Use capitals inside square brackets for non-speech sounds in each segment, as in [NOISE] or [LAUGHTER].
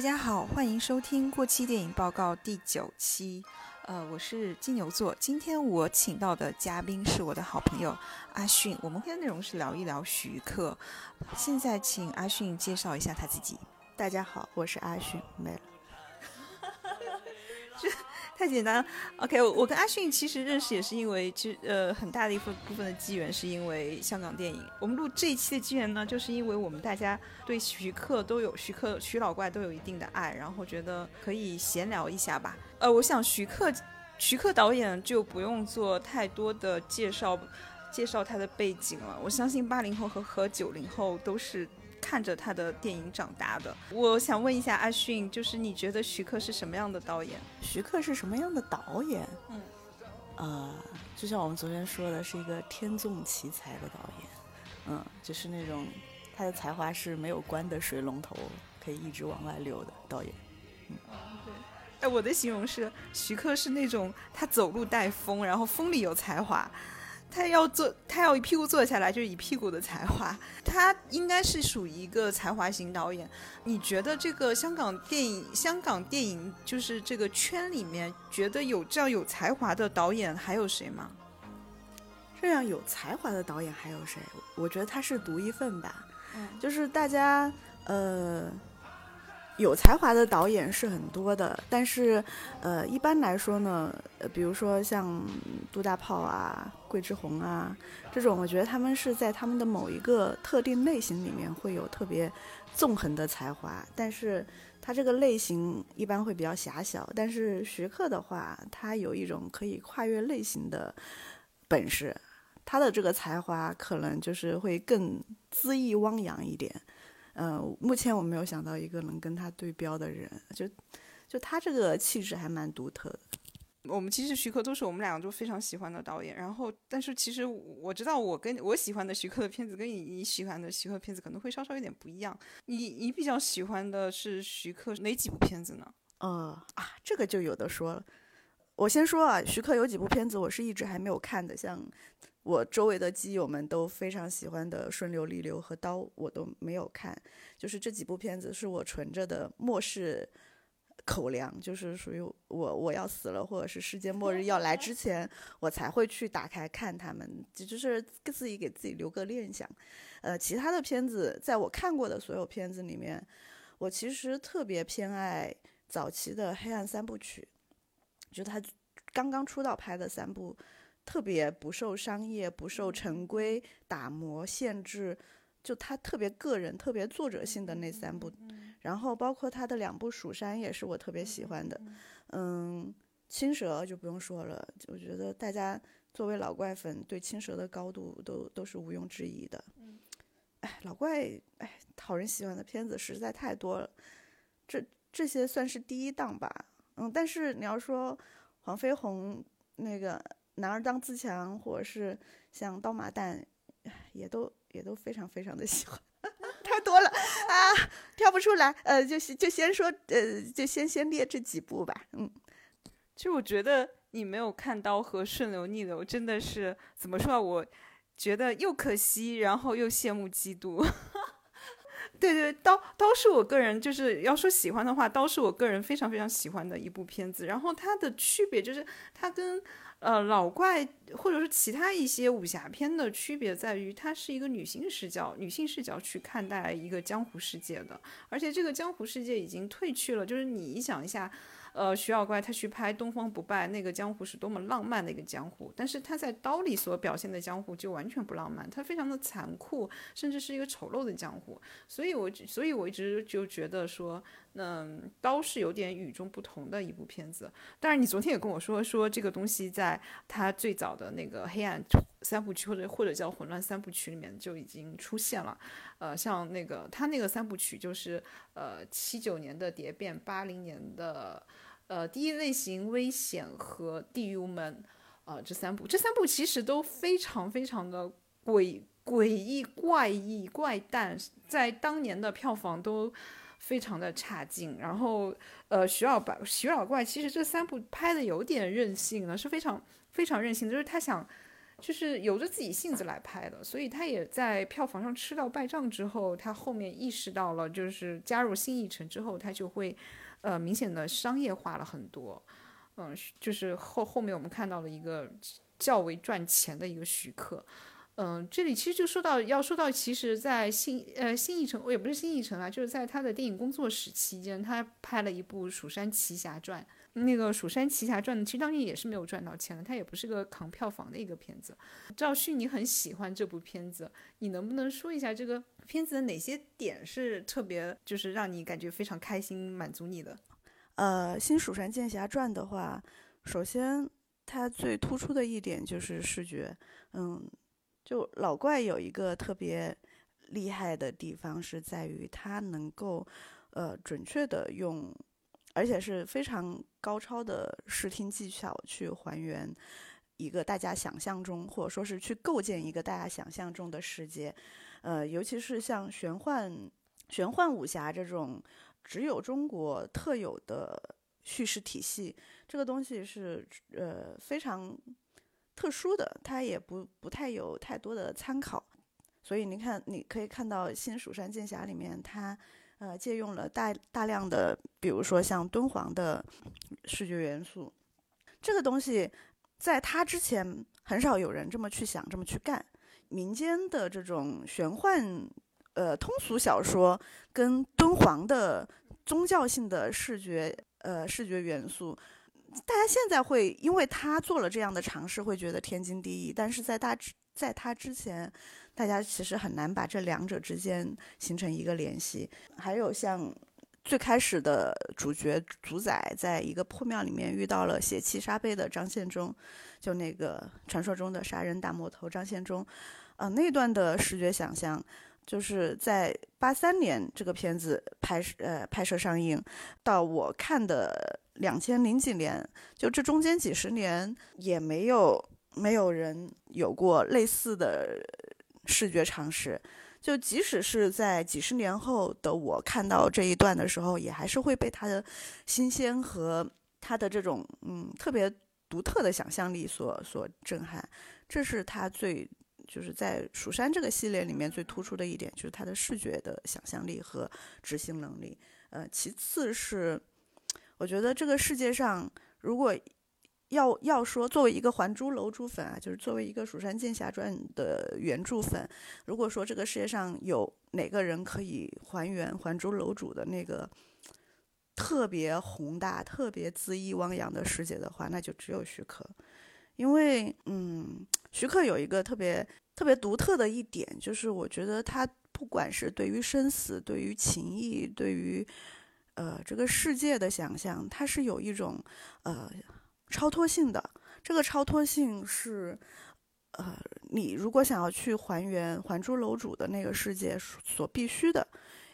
大家好，欢迎收听过期电影报告第九期。呃，我是金牛座，今天我请到的嘉宾是我的好朋友阿迅。我们今天内容是聊一聊徐克。现在请阿迅介绍一下他自己。大家好，我是阿迅，没了。太简单了。OK，我跟阿迅其实认识也是因为，其实呃很大的一部部分的机缘是因为香港电影。我们录这一期的机缘呢，就是因为我们大家对徐克都有徐克徐老怪都有一定的爱，然后觉得可以闲聊一下吧。呃，我想徐克徐克导演就不用做太多的介绍，介绍他的背景了。我相信八零后和和九零后都是。看着他的电影长大的，我想问一下阿迅，就是你觉得徐克是什么样的导演？徐克是什么样的导演？嗯，呃，就像我们昨天说的，是一个天纵奇才的导演，嗯，就是那种他的才华是没有关的水龙头，可以一直往外流的导演。嗯，对。哎，我的形容是，徐克是那种他走路带风，然后风里有才华。他要坐，他要一屁股坐下来，就是一屁股的才华。他应该是属于一个才华型导演。你觉得这个香港电影，香港电影就是这个圈里面，觉得有这样有才华的导演还有谁吗？这样有才华的导演还有谁？我觉得他是独一份吧。嗯，就是大家呃。有才华的导演是很多的，但是，呃，一般来说呢，呃，比如说像杜大炮啊、桂志红啊这种，我觉得他们是在他们的某一个特定类型里面会有特别纵横的才华，但是他这个类型一般会比较狭小。但是徐克的话，他有一种可以跨越类型的本事，他的这个才华可能就是会更恣意汪洋一点。嗯，目前我没有想到一个能跟他对标的人，就就他这个气质还蛮独特的。我们其实徐克都是我们两个都非常喜欢的导演，然后但是其实我知道我跟我喜欢的徐克的片子跟你你喜欢的徐克片子可能会稍稍有点不一样。你你比较喜欢的是徐克哪几部片子呢？呃啊，这个就有的说了。我先说啊，徐克有几部片子我是一直还没有看的，像。我周围的基友们都非常喜欢的《顺流逆流》和《刀》，我都没有看。就是这几部片子是我存着的末世口粮，就是属于我我要死了或者是世界末日要来之前，我才会去打开看他们，就是自己给自己留个念想。呃，其他的片子，在我看过的所有片子里面，我其实特别偏爱早期的《黑暗三部曲》，就他刚刚出道拍的三部。特别不受商业、不受陈规打磨限制，就他特别个人、特别作者性的那三部，然后包括他的两部《蜀山》也是我特别喜欢的。嗯，青蛇就不用说了，我觉得大家作为老怪粉对青蛇的高度都都是毋庸置疑的。哎，老怪，哎，讨人喜欢的片子实在太多了，这这些算是第一档吧。嗯，但是你要说黄飞鸿那个。男儿当自强，或者是像刀马旦，也都也都非常非常的喜欢，[LAUGHS] 太多了啊，挑不出来。呃，就就先说，呃，就先先列这几部吧。嗯，其实我觉得你没有看刀和顺流逆流，真的是怎么说啊？我觉得又可惜，然后又羡慕嫉妒。[LAUGHS] 对对，刀刀是我个人就是要说喜欢的话，刀是我个人非常非常喜欢的一部片子。然后它的区别就是它跟。呃，老怪或者是其他一些武侠片的区别在于，它是一个女性视角、女性视角去看待一个江湖世界的，而且这个江湖世界已经褪去了，就是你想一下。呃，徐小怪他去拍《东方不败》，那个江湖是多么浪漫的一个江湖，但是他在刀里所表现的江湖就完全不浪漫，他非常的残酷，甚至是一个丑陋的江湖。所以，我所以我一直就觉得说，嗯，都是有点与众不同的一部片子。当然，你昨天也跟我说，说这个东西在他最早的那个黑暗三部曲或者或者叫混乱三部曲里面就已经出现了。呃，像那个他那个三部曲就是呃七九年的蝶变，八零年的。呃，第一类型危险和地狱门，啊，这三部，这三部其实都非常非常的诡诡异、怪异、怪诞，在当年的票房都非常的差劲。然后，呃，徐老白、徐老怪其实这三部拍的有点任性了，是非常非常任性的，就是他想就是由着自己性子来拍的，所以他也在票房上吃到败仗之后，他后面意识到了，就是加入新艺城之后，他就会，呃，明显的商业化了很多，嗯，就是后后面我们看到了一个较为赚钱的一个徐克。嗯，这里其实就说到，要说到，其实，在新呃新艺城，我也不是新艺城啊，就是在他的电影工作室期间，他拍了一部《蜀山奇侠传》。那个《蜀山奇侠传》其实当年也是没有赚到钱的，它也不是个扛票房的一个片子。赵旭，你很喜欢这部片子，你能不能说一下这个片子的哪些点是特别，就是让你感觉非常开心、满足你的？呃，《新蜀山剑侠传》的话，首先它最突出的一点就是视觉，嗯。就老怪有一个特别厉害的地方，是在于它能够，呃，准确的用，而且是非常高超的视听技巧去还原一个大家想象中，或者说是去构建一个大家想象中的世界。呃，尤其是像玄幻、玄幻武侠这种只有中国特有的叙事体系，这个东西是呃非常。特殊的，它也不不太有太多的参考，所以你看，你可以看到《新蜀山剑侠》里面，它呃借用了大大量的，比如说像敦煌的视觉元素，这个东西在它之前很少有人这么去想，这么去干。民间的这种玄幻呃通俗小说跟敦煌的宗教性的视觉呃视觉元素。大家现在会因为他做了这样的尝试，会觉得天经地义。但是在他之在他之前，大家其实很难把这两者之间形成一个联系。还有像最开始的主角主宰，在一个破庙里面遇到了血气杀背的张献忠，就那个传说中的杀人大魔头张献忠，啊，那段的视觉想象。就是在八三年这个片子拍摄呃拍摄上映，到我看的两千零几年，就这中间几十年也没有没有人有过类似的视觉尝试。就即使是在几十年后的我看到这一段的时候，也还是会被他的新鲜和他的这种嗯特别独特的想象力所所震撼。这是他最。就是在蜀山这个系列里面最突出的一点，就是他的视觉的想象力和执行能力。呃，其次是，我觉得这个世界上，如果要要说作为一个《还珠楼主》粉啊，就是作为一个《蜀山剑侠传》的原著粉，如果说这个世界上有哪个人可以还原《还珠楼主》的那个特别宏大、特别恣意汪洋的世界的话，那就只有徐克。因为，嗯，徐克有一个特别特别独特的一点，就是我觉得他不管是对于生死、对于情谊、对于，呃，这个世界的想象，它是有一种，呃，超脱性的。这个超脱性是，呃，你如果想要去还原《还珠楼主》的那个世界所必须的，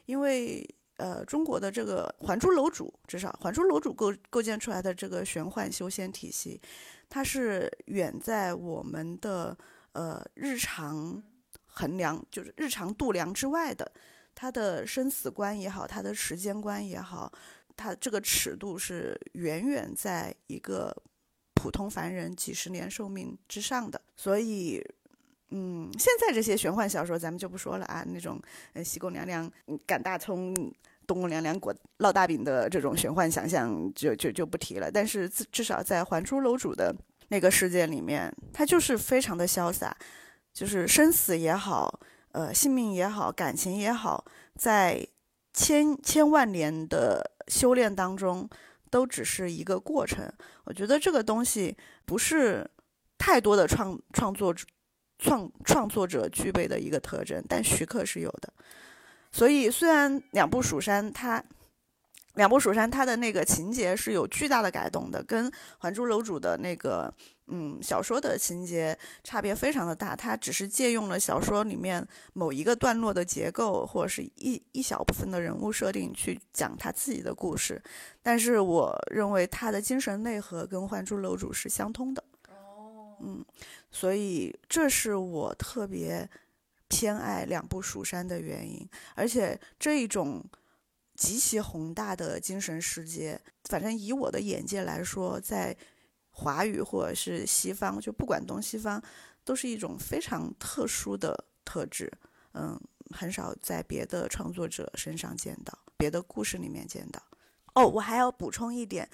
因为，呃，中国的这个《还珠楼主》，至少《还珠楼主》构构建出来的这个玄幻修仙体系。它是远在我们的呃日常衡量，就是日常度量之外的。他的生死观也好，他的时间观也好，他这个尺度是远远在一个普通凡人几十年寿命之上的。所以，嗯，现在这些玄幻小说咱们就不说了啊，那种呃西宫娘娘赶大葱。东宫娘娘裹烙大饼的这种玄幻想象就就就不提了，但是至至少在《还珠楼主》的那个世界里面，他就是非常的潇洒，就是生死也好，呃，性命也好，感情也好，在千千万年的修炼当中，都只是一个过程。我觉得这个东西不是太多的创创作创创作者具备的一个特征，但徐克是有的。所以，虽然两部《蜀山》它两部《蜀山》它的那个情节是有巨大的改动的，跟《还珠楼主》的那个嗯小说的情节差别非常的大。它只是借用了小说里面某一个段落的结构，或者是一一小部分的人物设定去讲他自己的故事。但是，我认为他的精神内核跟《还珠楼主》是相通的。哦，嗯，所以这是我特别。偏爱两部《蜀山》的原因，而且这一种极其宏大的精神世界，反正以我的眼界来说，在华语或者是西方，就不管东西方，都是一种非常特殊的特质，嗯，很少在别的创作者身上见到，别的故事里面见到。哦，我还要补充一点，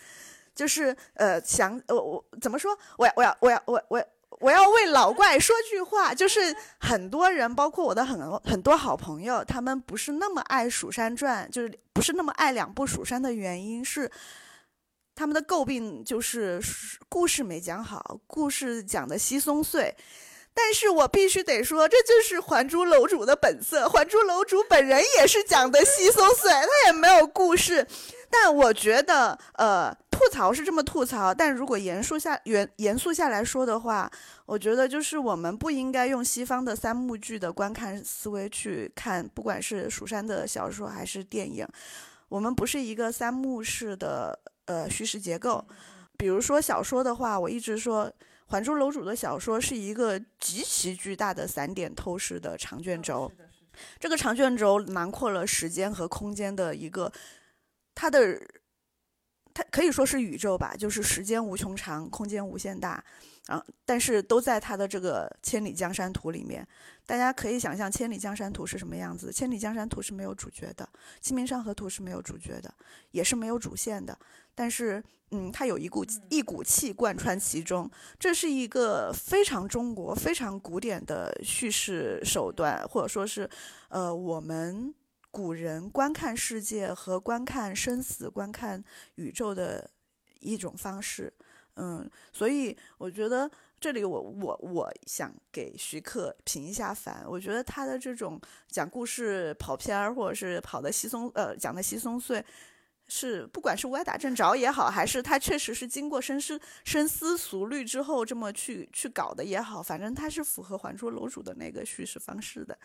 就是呃，想我我怎么说？我要我要我要我我我要为老怪说句话，就是很多人，包括我的很很多好朋友，他们不是那么爱《蜀山传》，就是不是那么爱两部《蜀山》的原因是。他们的诟病就是故事没讲好，故事讲的稀松碎。但是我必须得说，这就是《还珠楼主》的本色，《还珠楼主》本人也是讲的稀松碎，他也没有故事。但我觉得，呃，吐槽是这么吐槽，但如果严肃下严严肃下来说的话，我觉得就是我们不应该用西方的三幕剧的观看思维去看，不管是蜀山的小说还是电影，我们不是一个三幕式的。呃，叙事结构，比如说小说的话，我一直说《还珠楼主》的小说是一个极其巨大的散点透视的长卷轴。这个长卷轴囊括了时间和空间的一个，它的它可以说是宇宙吧，就是时间无穷长，空间无限大。啊，但是都在他的这个《千里江山图》里面，大家可以想象《千里江山图》是什么样子。《千里江山图》是没有主角的，《清明上河图》是没有主角的，也是没有主线的。但是，嗯，它有一股一股气贯穿其中，这是一个非常中国、非常古典的叙事手段，或者说是，呃，我们古人观看世界和观看生死、观看宇宙的一种方式。嗯，所以我觉得这里我我我想给徐克平一下反，我觉得他的这种讲故事跑偏儿，或者是跑的稀松呃讲的稀松碎，是不管是歪打正着也好，还是他确实是经过深思深思熟虑之后这么去去搞的也好，反正他是符合《还珠楼主》的那个叙事方式的。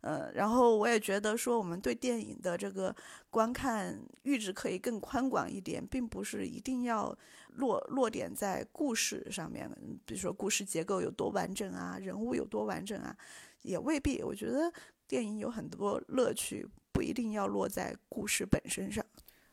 呃，然后我也觉得说，我们对电影的这个观看阈值可以更宽广一点，并不是一定要落落点在故事上面。比如说故事结构有多完整啊，人物有多完整啊，也未必。我觉得电影有很多乐趣，不一定要落在故事本身上。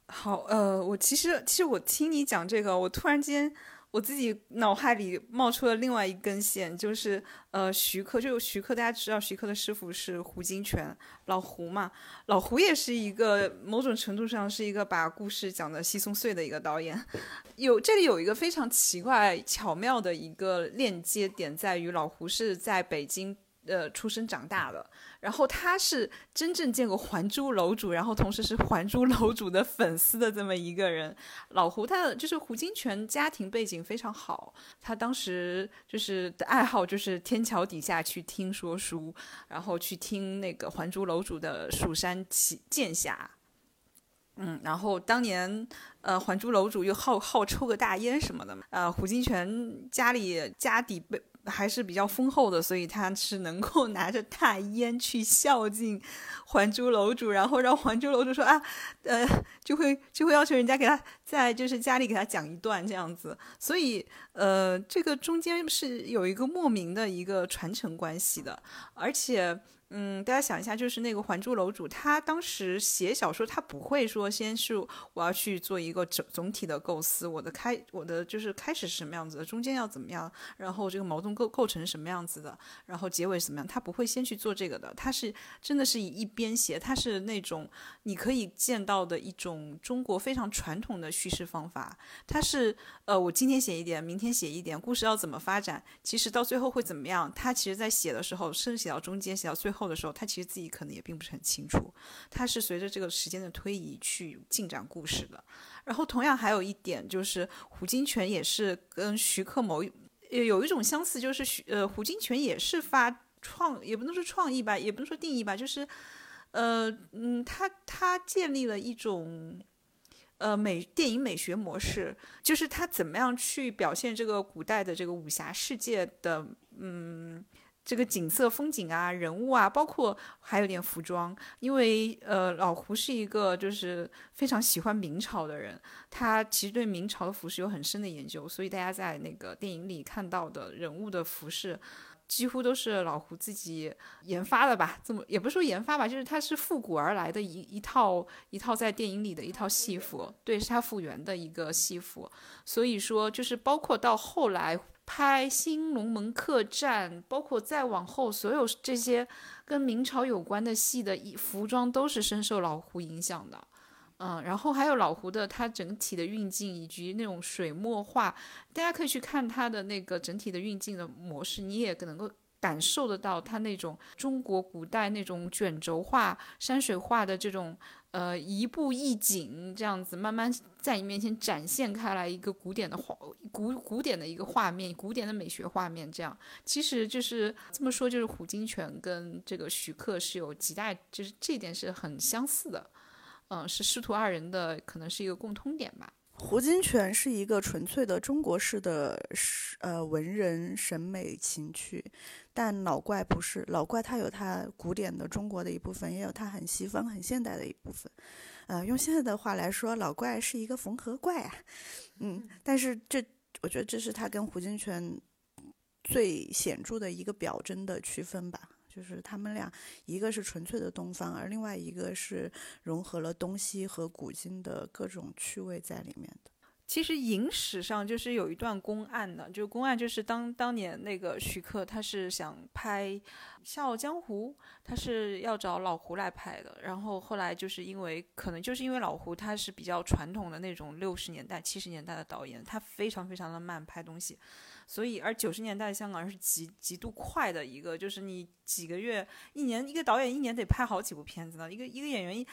好，呃，我其实其实我听你讲这个，我突然间。我自己脑海里冒出了另外一根线，就是呃，徐克，就徐克，大家知道徐克的师傅是胡金铨，老胡嘛，老胡也是一个某种程度上是一个把故事讲的稀松碎的一个导演。有这里有一个非常奇怪巧妙的一个链接点，在于老胡是在北京呃出生长大的。然后他是真正见过《还珠楼主》，然后同时是《还珠楼主》的粉丝的这么一个人。老胡他就是胡金铨家庭背景非常好，他当时就是的爱好就是天桥底下去听说书，然后去听那个《还珠楼主》的蜀山奇剑侠。嗯，然后当年呃，《还珠楼主》又好好抽个大烟什么的嘛，呃，胡金铨家里家底背。还是比较丰厚的，所以他是能够 [LAUGHS] 拿着大烟去孝敬还珠楼主，然后让还珠楼主说啊，呃，就会就会要求人家给他在就是家里给他讲一段这样子，所以呃，这个中间是有一个莫名的一个传承关系的，而且。嗯，大家想一下，就是那个《还珠楼主》，他当时写小说，他不会说先是我要去做一个总总体的构思，我的开我的就是开始是什么样子的，中间要怎么样，然后这个矛盾构构成什么样子的，然后结尾怎么样，他不会先去做这个的，他是真的是以一边写，他是那种你可以见到的一种中国非常传统的叙事方法，他是呃，我今天写一点，明天写一点，故事要怎么发展，其实到最后会怎么样，他其实在写的时候，甚至写到中间，写到最后。后的时候，他其实自己可能也并不是很清楚，他是随着这个时间的推移去进展故事的。然后同样还有一点就是，胡金铨也是跟徐克某有一种相似，就是徐呃胡金铨也是发创，也不能说创意吧，也不能说定义吧，就是呃嗯，他他建立了一种呃美电影美学模式，就是他怎么样去表现这个古代的这个武侠世界的嗯。这个景色、风景啊，人物啊，包括还有点服装，因为呃，老胡是一个就是非常喜欢明朝的人，他其实对明朝的服饰有很深的研究，所以大家在那个电影里看到的人物的服饰，几乎都是老胡自己研发的吧？这么也不是说研发吧，就是他是复古而来的一一套一套在电影里的一套戏服，对，是他复原的一个戏服，所以说就是包括到后来。拍《新龙门客栈》，包括再往后所有这些跟明朝有关的戏的服装都是深受老胡影响的。嗯，然后还有老胡的他整体的运镜以及那种水墨画，大家可以去看他的那个整体的运镜的模式，你也能够感受得到他那种中国古代那种卷轴画、山水画的这种呃一步一景这样子慢慢在你面前展现开来一个古典的画古古典的一个画面，古典的美学画面。这样其实就是这么说，就是胡金铨跟这个徐克是有极大，就是这点是很相似的。嗯，是师徒二人的，可能是一个共通点吧。胡金铨是一个纯粹的中国式的呃文人审美情趣，但老怪不是。老怪它有它古典的中国的一部分，也有它很西方、很现代的一部分。呃，用现在的话来说，老怪是一个缝合怪啊。嗯，但是这我觉得这是他跟胡金铨最显著的一个表征的区分吧。就是他们俩，一个是纯粹的东方，而另外一个是融合了东西和古今的各种趣味在里面的。其实影史上就是有一段公案的，就公案就是当当年那个徐克他是想拍《笑傲江湖》，他是要找老胡来拍的，然后后来就是因为可能就是因为老胡他是比较传统的那种六十年代、七十年代的导演，他非常非常的慢拍东西。所以，而九十年代香港是极极度快的一个，就是你几个月、一年，一个导演一年得拍好几部片子呢。一个一个演员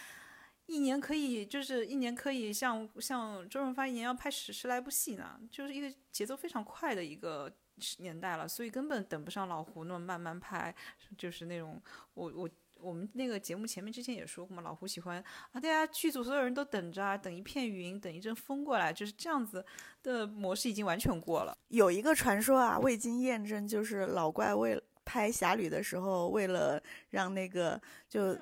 一年可以，就是一年可以像像周润发一年要拍十十来部戏呢，就是一个节奏非常快的一个年代了。所以根本等不上老胡那么慢慢拍，就是那种我我。我们那个节目前面之前也说过嘛，老胡喜欢啊，大家剧组所有人都等着啊，等一片云，等一阵风过来，就是这样子的模式已经完全过了。有一个传说啊，未经验证，就是老怪为拍侠侣的时候，为了让那个就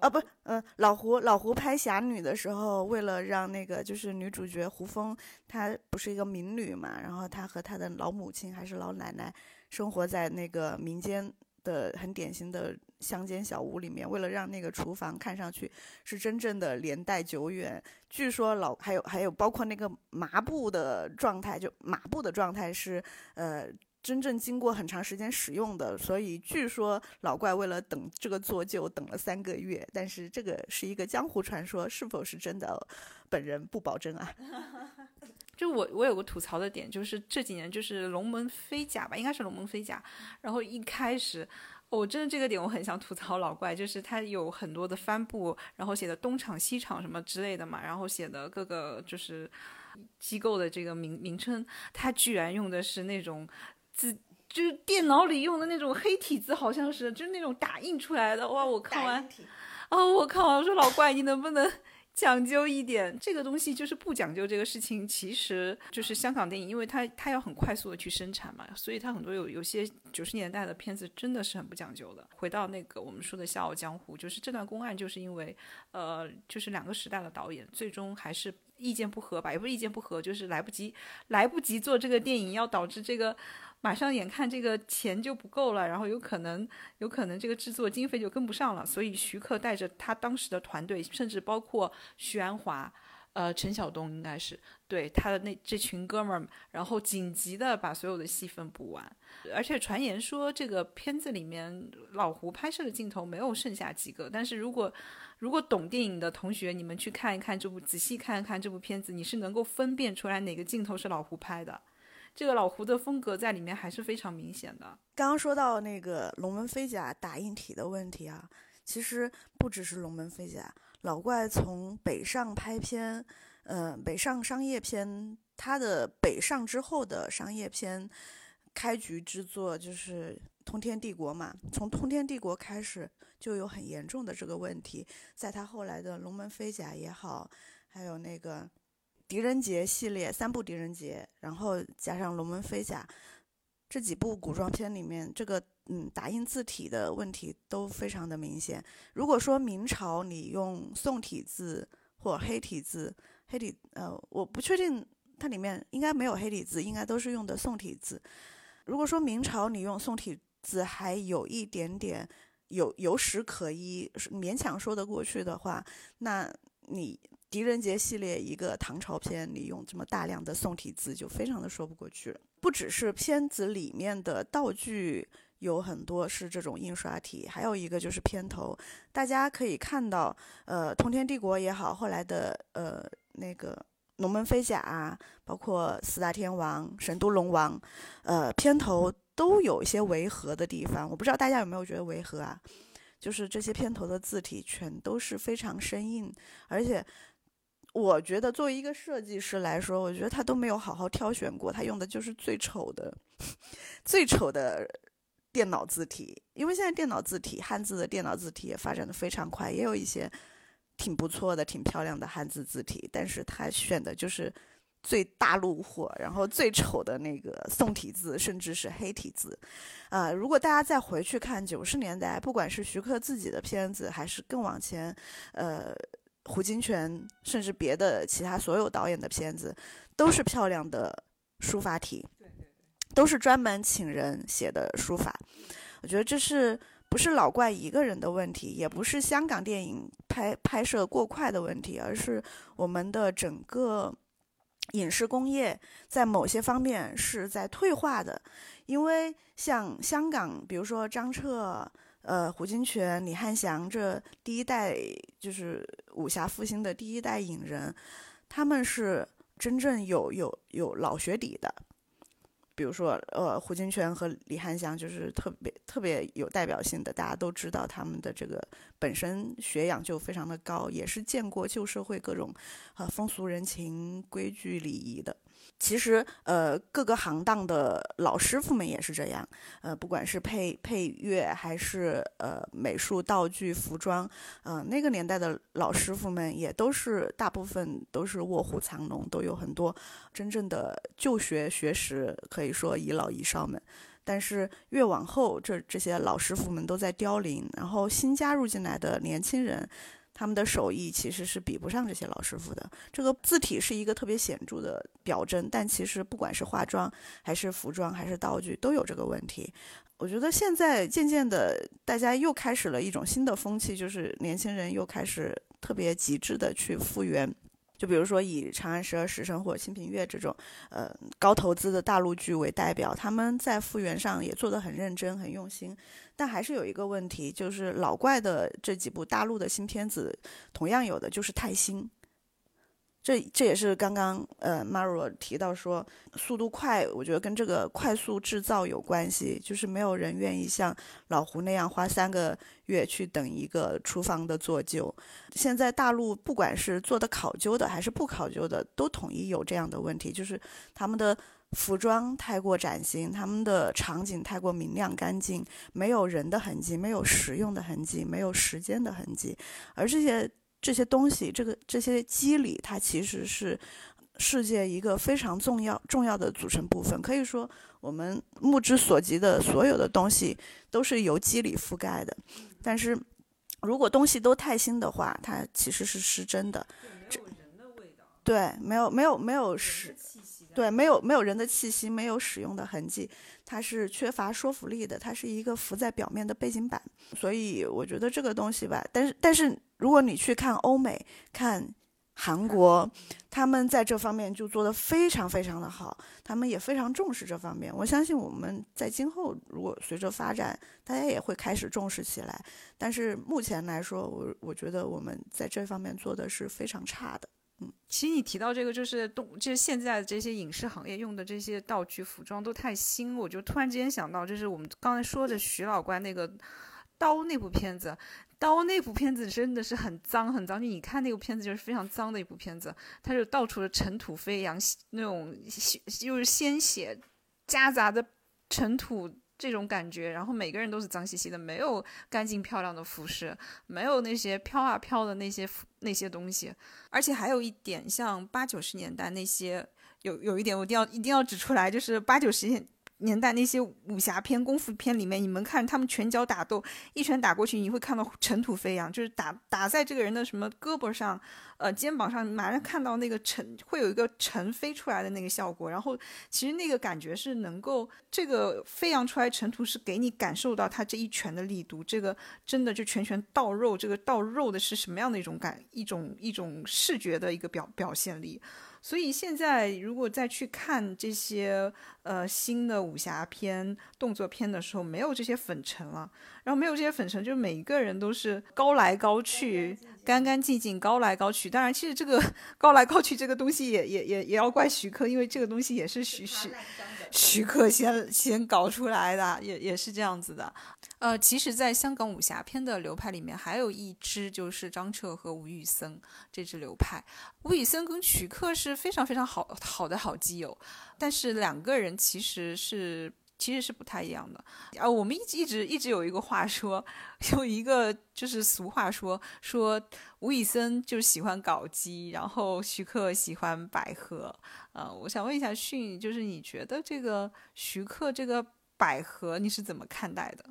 啊不，嗯，老胡老胡拍侠女的时候，为了让那个就是女主角胡枫，她不是一个民女嘛，然后她和她的老母亲还是老奶奶生活在那个民间。的很典型的乡间小屋里面，为了让那个厨房看上去是真正的年代久远，据说老还有还有包括那个麻布的状态，就麻布的状态是呃真正经过很长时间使用的，所以据说老怪为了等这个做旧等了三个月，但是这个是一个江湖传说，是否是真的，本人不保证啊。[LAUGHS] 就我我有个吐槽的点，就是这几年就是龙门飞甲吧，应该是龙门飞甲。然后一开始，我真的这个点我很想吐槽老怪，就是他有很多的帆布，然后写的东厂西厂什么之类的嘛，然后写的各个就是机构的这个名名称，他居然用的是那种字，就是电脑里用的那种黑体字，好像是就是那种打印出来的。哇，我看完，哦，我看完我说老怪，你能不能？[LAUGHS] 讲究一点，这个东西就是不讲究这个事情，其实就是香港电影，因为它它要很快速的去生产嘛，所以它很多有有些九十年代的片子真的是很不讲究的。回到那个我们说的《笑傲江湖》，就是这段公案，就是因为呃，就是两个时代的导演最终还是意见不合吧，也不是意见不合，就是来不及来不及做这个电影，要导致这个。马上眼看这个钱就不够了，然后有可能有可能这个制作经费就跟不上了，所以徐克带着他当时的团队，甚至包括徐安华、呃陈晓东，应该是对他的那这群哥们儿，然后紧急的把所有的戏份补完。而且传言说这个片子里面老胡拍摄的镜头没有剩下几个，但是如果如果懂电影的同学，你们去看一看这部，仔细看一看这部片子，你是能够分辨出来哪个镜头是老胡拍的。这个老胡的风格在里面还是非常明显的。刚刚说到那个龙门飞甲打印体的问题啊，其实不只是龙门飞甲，老怪从北上拍片，呃，北上商业片，他的北上之后的商业片开局之作就是《通天帝国》嘛。从《通天帝国》开始就有很严重的这个问题，在他后来的龙门飞甲也好，还有那个。狄仁杰系列三部狄仁杰，然后加上龙门飞甲这几部古装片里面，这个嗯打印字体的问题都非常的明显。如果说明朝你用宋体字或黑体字，黑体呃我不确定它里面应该没有黑体字，应该都是用的宋体字。如果说明朝你用宋体字还有一点点有有史可依，勉强说得过去的话，那你。狄仁杰系列一个唐朝片里用这么大量的宋体字，就非常的说不过去了。不只是片子里面的道具有很多是这种印刷体，还有一个就是片头，大家可以看到，呃，通天帝国也好，后来的呃那个龙门飞甲啊，包括四大天王、神都龙王，呃，片头都有一些违和的地方。我不知道大家有没有觉得违和啊？就是这些片头的字体全都是非常生硬，而且。我觉得作为一个设计师来说，我觉得他都没有好好挑选过，他用的就是最丑的、[LAUGHS] 最丑的电脑字体。因为现在电脑字体、汉字的电脑字体也发展的非常快，也有一些挺不错的、挺漂亮的汉字字体，但是他选的就是最大路货，然后最丑的那个宋体字，甚至是黑体字。啊，如果大家再回去看九十年代，不管是徐克自己的片子，还是更往前，呃。胡金铨，甚至别的其他所有导演的片子，都是漂亮的书法体，都是专门请人写的书法。我觉得这是不是老怪一个人的问题，也不是香港电影拍拍摄过快的问题，而是我们的整个影视工业在某些方面是在退化的。因为像香港，比如说张彻。呃，胡金铨、李翰祥这第一代就是武侠复兴的第一代影人，他们是真正有有有老学底的。比如说，呃，胡金铨和李翰祥就是特别特别有代表性的，大家都知道他们的这个本身学养就非常的高，也是见过旧社会各种呃风俗人情、规矩礼仪的。其实，呃，各个行当的老师傅们也是这样，呃，不管是配配乐还是呃美术道具、服装，嗯，那个年代的老师傅们也都是大部分都是卧虎藏龙，都有很多真正的就学学识，可以说遗老遗少们。但是越往后，这这些老师傅们都在凋零，然后新加入进来的年轻人。他们的手艺其实是比不上这些老师傅的。这个字体是一个特别显著的表征，但其实不管是化妆还是服装还是道具都有这个问题。我觉得现在渐渐的，大家又开始了一种新的风气，就是年轻人又开始特别极致的去复原。就比如说以《长安十二时辰》或者《清平乐》这种，呃，高投资的大陆剧为代表，他们在复原上也做得很认真、很用心。但还是有一个问题，就是老怪的这几部大陆的新片子，同样有的就是太新。这这也是刚刚呃 Maro 提到说速度快，我觉得跟这个快速制造有关系，就是没有人愿意像老胡那样花三个月去等一个厨房的做旧。现在大陆不管是做的考究的还是不考究的，都统一有这样的问题，就是他们的服装太过崭新，他们的场景太过明亮干净，没有人的痕迹，没有实用的痕迹，没有时间的痕迹，而这些。这些东西，这个这些机理，它其实是世界一个非常重要重要的组成部分。可以说，我们目之所及的所有的东西都是由机理覆盖的。但是，如果东西都太新的话，它其实是失真的。对，没有没有没有使，对，没有没有人的气息，没有使用的痕迹。它是缺乏说服力的，它是一个浮在表面的背景板，所以我觉得这个东西吧，但是但是如果你去看欧美、看韩国，他们在这方面就做得非常非常的好，他们也非常重视这方面。我相信我们在今后如果随着发展，大家也会开始重视起来。但是目前来说，我我觉得我们在这方面做的是非常差的。其实你提到这个，就是动，就是现在这些影视行业用的这些道具、服装都太新，我就突然之间想到，就是我们刚才说的徐老官那个刀那部片子，刀那部片子真的是很脏很脏，就你看那部片子就是非常脏的一部片子，它就到处的尘土飞扬，那种又是鲜血夹杂的尘土。这种感觉，然后每个人都是脏兮兮的，没有干净漂亮的服饰，没有那些飘啊飘的那些那些东西，而且还有一点，像八九十年代那些有有一点我一定要一定要指出来，就是八九十年年代那些武侠片、功夫片里面，你们看他们拳脚打斗，一拳打过去，你会看到尘土飞扬，就是打打在这个人的什么胳膊上、呃肩膀上，马上看到那个尘会有一个尘飞出来的那个效果。然后其实那个感觉是能够，这个飞扬出来尘土是给你感受到他这一拳的力度，这个真的就拳拳到肉，这个到肉的是什么样的一种感，一种一种视觉的一个表表现力。所以现在如果再去看这些呃新的武侠片、动作片的时候，没有这些粉尘了，然后没有这些粉尘，就是每一个人都是高来高去、干干净净、高来高去。当然，其实这个 [LAUGHS] 高来高去这个东西也也也也要怪徐克，因为这个东西也是徐徐徐克先先搞出来的，也也是这样子的。呃，其实，在香港武侠片的流派里面，还有一支就是张彻和吴宇森这支流派。吴宇森跟徐克是非常非常好好的好基友，但是两个人其实是其实是不太一样的。啊，我们一直一直一直有一个话说，有一个就是俗话说，说吴宇森就是喜欢搞基，然后徐克喜欢百合。啊，我想问一下迅，就是你觉得这个徐克这个百合你是怎么看待的？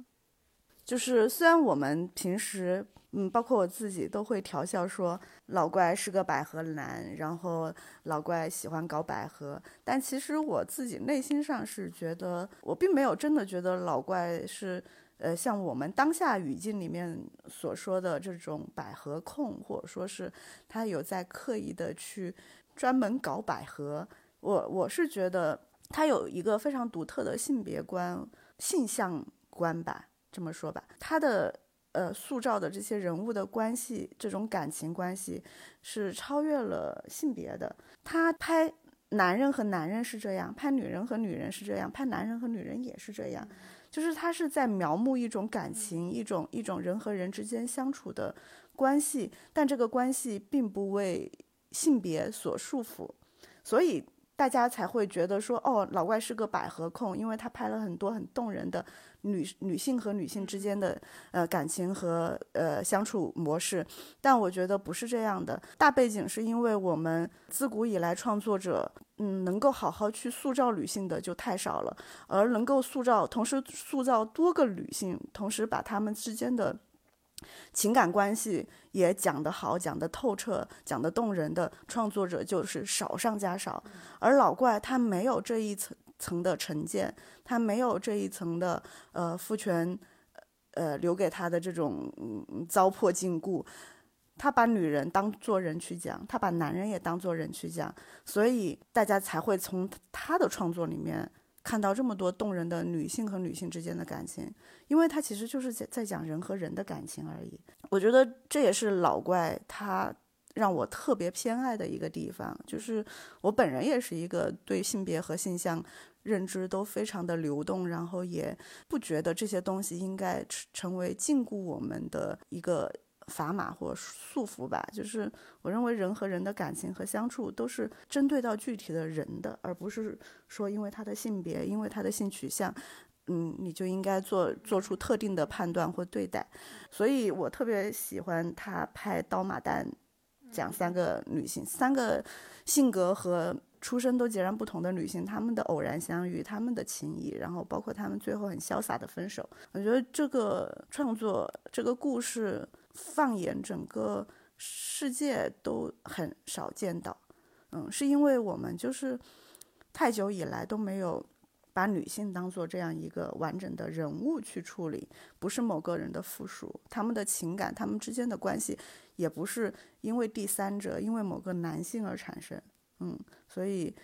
就是虽然我们平时，嗯，包括我自己都会调笑说老怪是个百合男，然后老怪喜欢搞百合，但其实我自己内心上是觉得，我并没有真的觉得老怪是，呃，像我们当下语境里面所说的这种百合控，或者说是他有在刻意的去专门搞百合。我我是觉得他有一个非常独特的性别观、性向观吧。这么说吧，他的呃塑造的这些人物的关系，这种感情关系是超越了性别的。他拍男人和男人是这样，拍女人和女人是这样，拍男人和女人也是这样，就是他是在描摹一种感情，一种一种人和人之间相处的关系，但这个关系并不为性别所束缚，所以大家才会觉得说，哦，老怪是个百合控，因为他拍了很多很动人的。女女性和女性之间的呃感情和呃相处模式，但我觉得不是这样的。大背景是因为我们自古以来创作者，嗯，能够好好去塑造女性的就太少了，而能够塑造同时塑造多个女性，同时把她们之间的情感关系也讲得好、讲得透彻、讲得动人的创作者就是少上加少。而老怪他没有这一层。层的成见，他没有这一层的呃父权，呃留给他的这种糟粕禁锢，他把女人当做人去讲，他把男人也当做人去讲，所以大家才会从他的创作里面看到这么多动人的女性和女性之间的感情，因为他其实就是在在讲人和人的感情而已。我觉得这也是老怪他。让我特别偏爱的一个地方，就是我本人也是一个对性别和性向认知都非常的流动，然后也不觉得这些东西应该成为禁锢我们的一个砝码或束缚吧。就是我认为人和人的感情和相处都是针对到具体的人的，而不是说因为他的性别，因为他的性取向，嗯，你就应该做做出特定的判断或对待。所以我特别喜欢他拍《刀马旦》。讲三个女性，三个性格和出身都截然不同的女性，她们的偶然相遇，她们的情谊，然后包括她们最后很潇洒的分手。我觉得这个创作，这个故事，放眼整个世界都很少见到。嗯，是因为我们就是太久以来都没有把女性当做这样一个完整的人物去处理，不是某个人的附属，他们的情感，他们之间的关系。也不是因为第三者，因为某个男性而产生，嗯，所以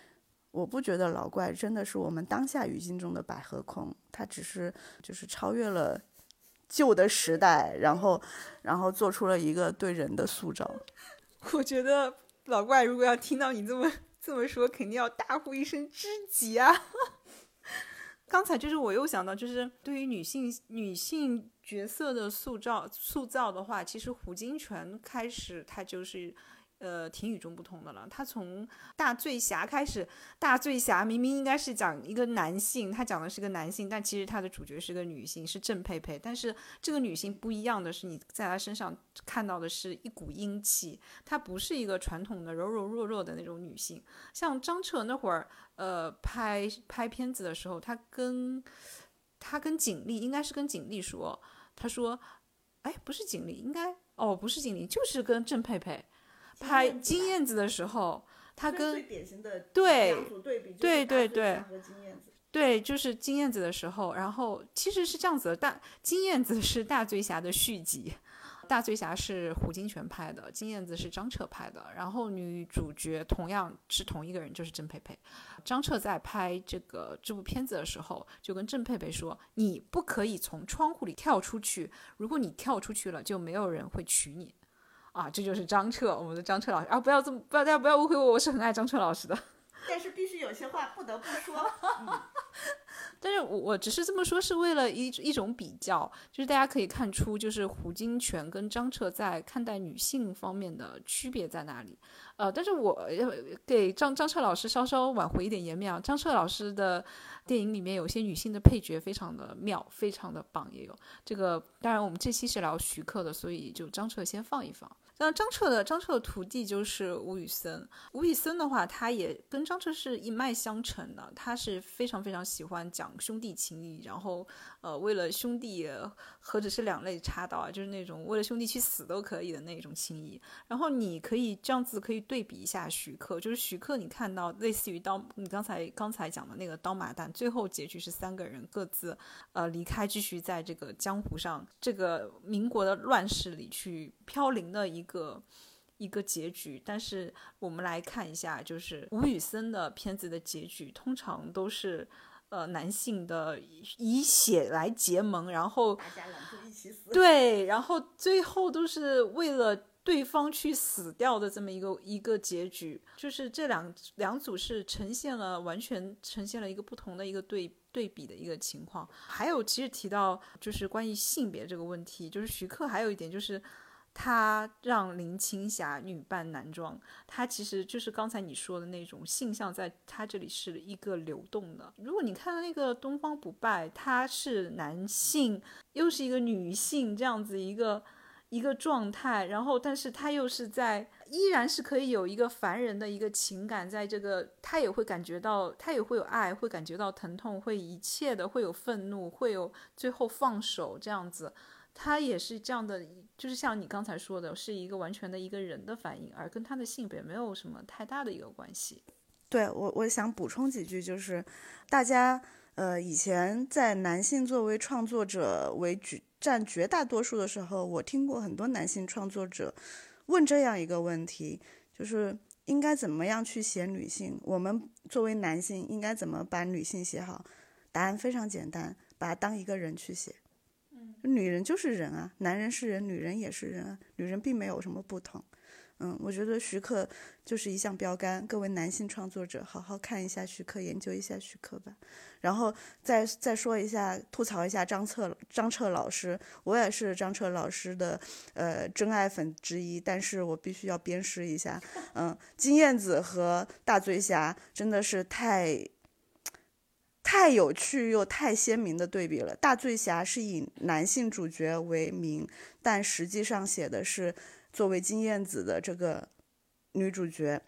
我不觉得老怪真的是我们当下语境中的百合控，他只是就是超越了旧的时代，然后然后做出了一个对人的塑造。[LAUGHS] 我觉得老怪如果要听到你这么这么说，肯定要大呼一声知己啊！刚才就是我又想到，就是对于女性女性。角色的塑造塑造的话，其实胡金铨开始他就是呃挺与众不同的了。他从大醉侠开始，大醉侠明明应该是讲一个男性，他讲的是个男性，但其实他的主角是个女性，是郑佩佩。但是这个女性不一样的是，你在她身上看到的是一股英气，她不是一个传统的柔柔弱弱的那种女性。像张彻那会儿，呃，拍拍片子的时候，他跟他跟景丽应该是跟景丽说，他说，哎，不是景丽，应该哦，不是景丽，就是跟郑佩佩。拍金燕子的时候，他跟最典型的对对比对对对和金燕子对，就是金燕子的时候，然后其实是这样子的，大金燕子是大醉侠的续集，大醉侠是胡金铨拍的，金燕子是张彻拍的，然后女主角同样是同一个人，就是郑佩佩。张彻在拍这个这部片子的时候，就跟郑佩佩说：“你不可以从窗户里跳出去，如果你跳出去了，就没有人会娶你。”啊，这就是张彻，我们的张彻老师啊！不要这么，不要大家不要误会我，我是很爱张彻老师的。[LAUGHS] 但是必须有些话不得不说。嗯 [LAUGHS] 但是我我只是这么说，是为了一一种比较，就是大家可以看出，就是胡金铨跟张彻在看待女性方面的区别在哪里。呃，但是我要给张张彻老师稍稍挽回一点颜面啊，张彻老师的电影里面有些女性的配角非常的妙，非常的棒，也有这个。当然，我们这期是聊徐克的，所以就张彻先放一放。那张彻的张彻的徒弟就是吴宇森，吴宇森的话，他也跟张彻是一脉相承的，他是非常非常喜欢讲兄弟情谊，然后呃为了兄弟何止是两肋插刀啊，就是那种为了兄弟去死都可以的那种情谊。然后你可以这样子可以对比一下徐克，就是徐克你看到类似于刀，你刚才刚才讲的那个刀马旦，最后结局是三个人各自呃离开，继续在这个江湖上这个民国的乱世里去飘零的一个。一个结局，但是我们来看一下，就是吴宇森的片子的结局，通常都是，呃，男性的以血来结盟，然后大家拦住一起死。对，然后最后都是为了对方去死掉的这么一个一个结局，就是这两两组是呈现了完全呈现了一个不同的一个对对比的一个情况。还有，其实提到就是关于性别这个问题，就是徐克还有一点就是。他让林青霞女扮男装，他其实就是刚才你说的那种性向，在他这里是一个流动的。如果你看到那个《东方不败》，他是男性，又是一个女性这样子一个一个状态，然后但是他又是在依然是可以有一个凡人的一个情感，在这个他也会感觉到，他也会有爱，会感觉到疼痛，会一切的会有愤怒，会有最后放手这样子。他也是这样的，就是像你刚才说的，是一个完全的一个人的反应，而跟他的性别没有什么太大的一个关系。对我，我想补充几句，就是大家呃以前在男性作为创作者为举占绝大多数的时候，我听过很多男性创作者问这样一个问题，就是应该怎么样去写女性？我们作为男性应该怎么把女性写好？答案非常简单，把它当一个人去写。女人就是人啊，男人是人，女人也是人啊，女人并没有什么不同。嗯，我觉得徐克就是一项标杆，各位男性创作者好好看一下徐克，研究一下徐克吧。然后再再说一下，吐槽一下张彻张彻老师，我也是张彻老师的呃真爱粉之一，但是我必须要鞭尸一下。嗯，金燕子和大醉侠真的是太。太有趣又太鲜明的对比了。大醉侠是以男性主角为名，但实际上写的是作为金燕子的这个女主角，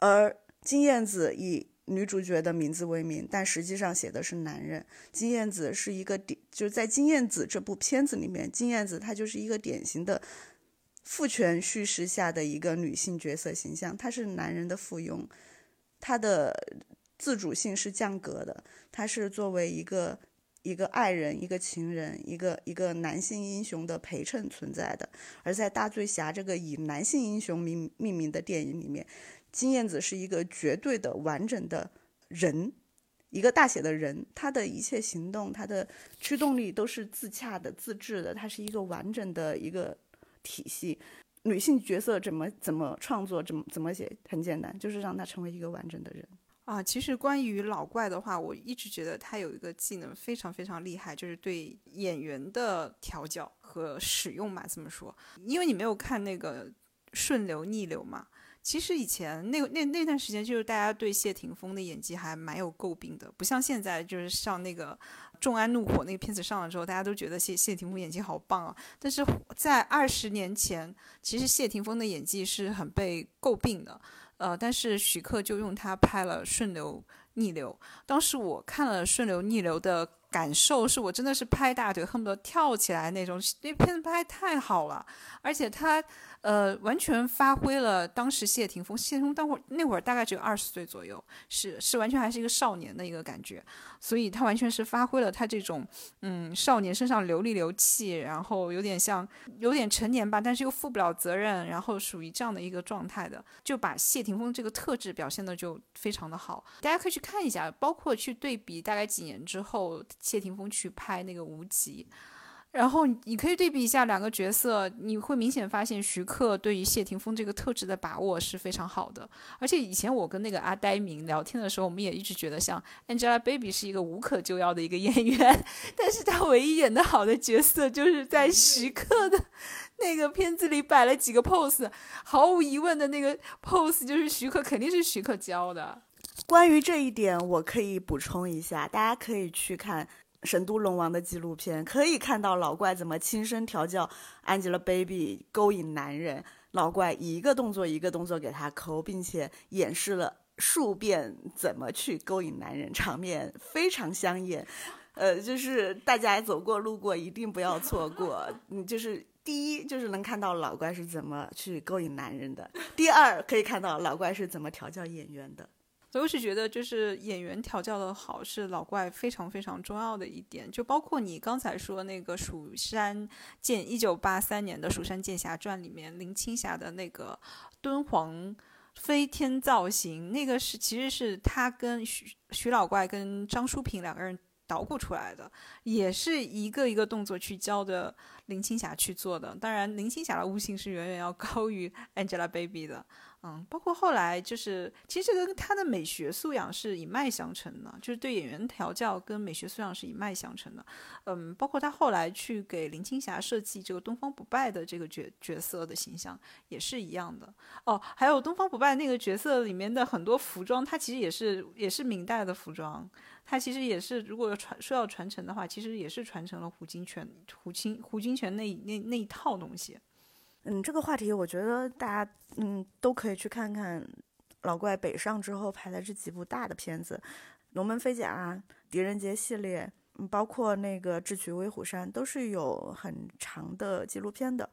而金燕子以女主角的名字为名，但实际上写的是男人。金燕子是一个典，就是在金燕子这部片子里面，金燕子她就是一个典型的父权叙事下的一个女性角色形象，她是男人的附庸，她的。自主性是降格的，他是作为一个一个爱人、一个情人、一个一个男性英雄的陪衬存在的。而在大醉侠这个以男性英雄命命名的电影里面，金燕子是一个绝对的完整的人，一个大写的人，他的一切行动、他的驱动力都是自洽的、自制的，他是一个完整的一个体系。女性角色怎么怎么创作、怎么怎么写，很简单，就是让他成为一个完整的人。啊，其实关于老怪的话，我一直觉得他有一个技能非常非常厉害，就是对演员的调教和使用嘛。这么说，因为你没有看那个顺流逆流嘛。其实以前那那那段时间，就是大家对谢霆锋的演技还蛮有诟病的，不像现在，就是像那个《众安怒火》那个片子上了之后，大家都觉得谢谢霆锋演技好棒啊。但是在二十年前，其实谢霆锋的演技是很被诟病的，呃，但是徐克就用它拍了《顺流逆流》，当时我看了《顺流逆流》的。感受是我真的是拍大腿恨不得跳起来那种，那片子拍太好了，而且他呃完全发挥了当时谢霆锋，谢霆锋当会儿那会儿大概只有二十岁左右，是是完全还是一个少年的一个感觉，所以他完全是发挥了他这种嗯少年身上流里流气，然后有点像有点成年吧，但是又负不了责任，然后属于这样的一个状态的，就把谢霆锋这个特质表现的就非常的好，大家可以去看一下，包括去对比大概几年之后。谢霆锋去拍那个无极，然后你可以对比一下两个角色，你会明显发现徐克对于谢霆锋这个特质的把握是非常好的。而且以前我跟那个阿呆明聊天的时候，我们也一直觉得像 Angelababy 是一个无可救药的一个演员，但是他唯一演的好的角色就是在徐克的那个片子里摆了几个 pose，毫无疑问的那个 pose 就是徐克肯定是徐克教的。关于这一点，我可以补充一下，大家可以去看《神都龙王》的纪录片，可以看到老怪怎么亲身调教 Angelababy 勾引男人，老怪一个动作一个动作给他抠，并且演示了数遍怎么去勾引男人，场面非常香艳。呃，就是大家走过路过一定不要错过。嗯，就是第一就是能看到老怪是怎么去勾引男人的，第二可以看到老怪是怎么调教演员的。所以我是觉得，就是演员调教的好是老怪非常非常重要的一点。就包括你刚才说那个《蜀山剑》，一九八三年的《蜀山剑侠传》里面，林青霞的那个敦煌飞天造型，那个是其实是他跟徐徐老怪跟张淑平两个人捣鼓出来的，也是一个一个动作去教的林青霞去做的。当然，林青霞的悟性是远远要高于 Angelababy 的。嗯，包括后来就是，其实这个他的美学素养是一脉相承的，就是对演员调教跟美学素养是一脉相承的。嗯，包括他后来去给林青霞设计这个东方不败的这个角角色的形象也是一样的。哦，还有东方不败那个角色里面的很多服装，它其实也是也是明代的服装，它其实也是如果传说要传承的话，其实也是传承了胡金铨胡金胡金铨那那那一套东西。嗯，这个话题我觉得大家嗯都可以去看看老怪北上之后拍的这几部大的片子，《龙门飞甲》《狄仁杰》系列，嗯，包括那个《智取威虎山》，都是有很长的纪录片的，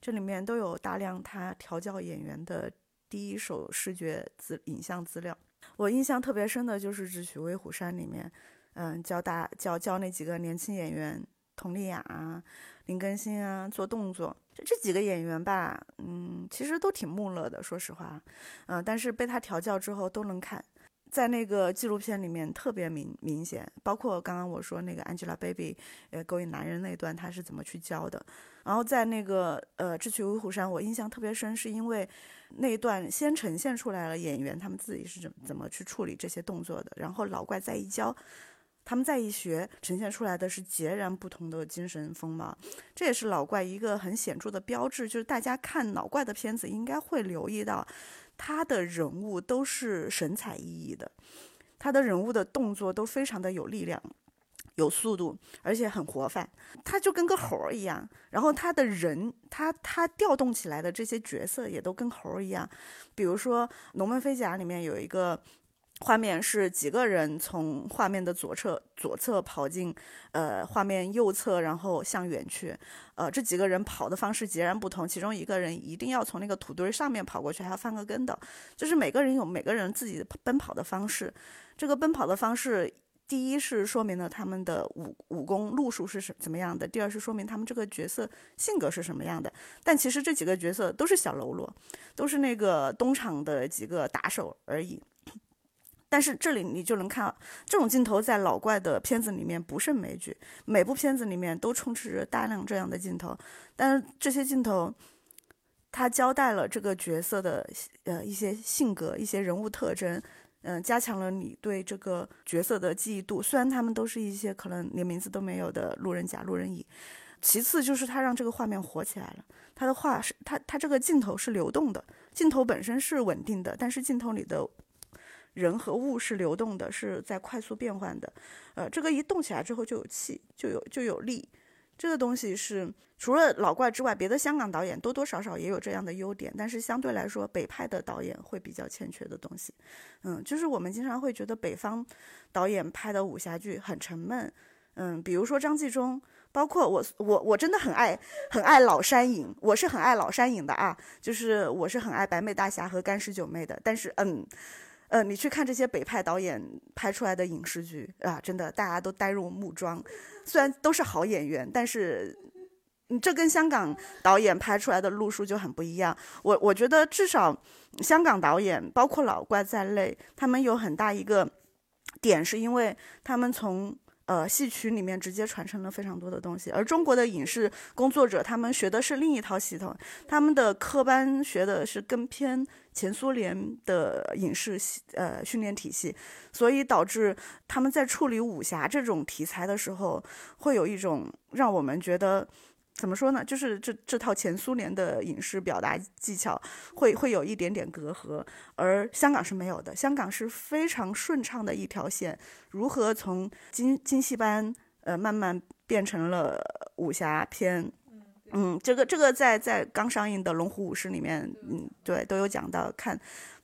这里面都有大量他调教演员的第一手视觉资影像资料。我印象特别深的就是《智取威虎山》里面，嗯，教大教教那几个年轻演员，佟丽娅啊。林更新啊，做动作，就这几个演员吧，嗯，其实都挺木讷的，说实话，嗯，但是被他调教之后都能看，在那个纪录片里面特别明明显，包括刚刚我说那个 Angelababy，呃，勾引男人那段，他是怎么去教的，然后在那个呃《智取威虎山》，我印象特别深，是因为那一段先呈现出来了演员他们自己是怎怎么去处理这些动作的，然后老怪再一教。他们在一学，呈现出来的是截然不同的精神风貌，这也是老怪一个很显著的标志。就是大家看老怪的片子，应该会留意到，他的人物都是神采奕奕的，他的人物的动作都非常的有力量、有速度，而且很活泛，他就跟个猴儿一样。然后他的人，他他调动起来的这些角色也都跟猴儿一样。比如说《龙门飞甲》里面有一个。画面是几个人从画面的左侧左侧跑进，呃，画面右侧，然后向远去。呃，这几个人跑的方式截然不同，其中一个人一定要从那个土堆上面跑过去，还要翻个跟斗。就是每个人有每个人自己奔跑的方式。这个奔跑的方式，第一是说明了他们的武武功路数是什怎么样的，第二是说明他们这个角色性格是什么样的。但其实这几个角色都是小喽啰，都是那个东厂的几个打手而已。但是这里你就能看，这种镜头在老怪的片子里面不胜枚举，每部片子里面都充斥着大量这样的镜头。但是这些镜头，它交代了这个角色的呃一些性格、一些人物特征，嗯，加强了你对这个角色的记忆度。虽然他们都是一些可能连名字都没有的路人甲、路人乙，其次就是他让这个画面活起来了。他的画是他他这个镜头是流动的，镜头本身是稳定的，但是镜头里的人和物是流动的，是在快速变换的。呃，这个一动起来之后就有气，就有就有力。这个东西是除了老怪之外，别的香港导演多多少少也有这样的优点，但是相对来说，北派的导演会比较欠缺的东西。嗯，就是我们经常会觉得北方导演拍的武侠剧很沉闷。嗯，比如说张纪中，包括我，我我真的很爱很爱老山影，我是很爱老山影的啊，就是我是很爱白眉大侠和干尸九妹的。但是，嗯。呃，你去看这些北派导演拍出来的影视剧啊，真的大家都呆入木桩。虽然都是好演员，但是，这跟香港导演拍出来的路数就很不一样。我我觉得至少香港导演，包括老怪在内，他们有很大一个点，是因为他们从。呃，戏曲里面直接传承了非常多的东西，而中国的影视工作者他们学的是另一套系统，他们的科班学的是更偏前苏联的影视系呃训练体系，所以导致他们在处理武侠这种题材的时候，会有一种让我们觉得。怎么说呢？就是这这套前苏联的影视表达技巧会会有一点点隔阂，而香港是没有的。香港是非常顺畅的一条线，如何从京京戏班呃慢慢变成了武侠片？嗯，这个这个在在刚上映的《龙虎武师》里面，嗯，对，都有讲到看。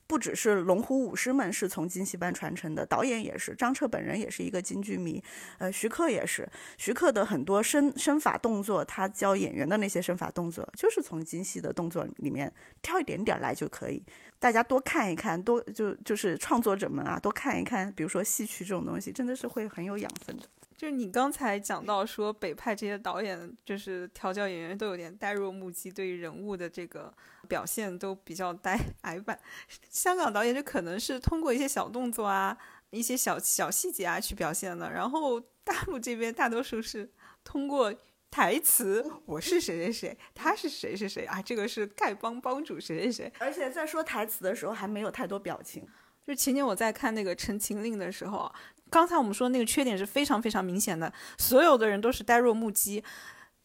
不只是龙虎武师们是从京戏班传承的，导演也是，张彻本人也是一个京剧迷，呃，徐克也是，徐克的很多身身法动作，他教演员的那些身法动作，就是从京戏的动作里面挑一点点来就可以。大家多看一看，多就就是创作者们啊，多看一看，比如说戏曲这种东西，真的是会很有养分的。就是你刚才讲到说北派这些导演，就是调教演员都有点呆若木鸡，对于人物的这个表现都比较呆矮板。香港导演就可能是通过一些小动作啊、一些小小细节啊去表现的，然后大陆这边大多数是通过台词，我是谁谁谁，他是谁谁谁啊，这个是丐帮帮主谁谁谁，而且在说台词的时候还没有太多表情。就前年我在看那个《陈情令》的时候。刚才我们说那个缺点是非常非常明显的，所有的人都是呆若木鸡，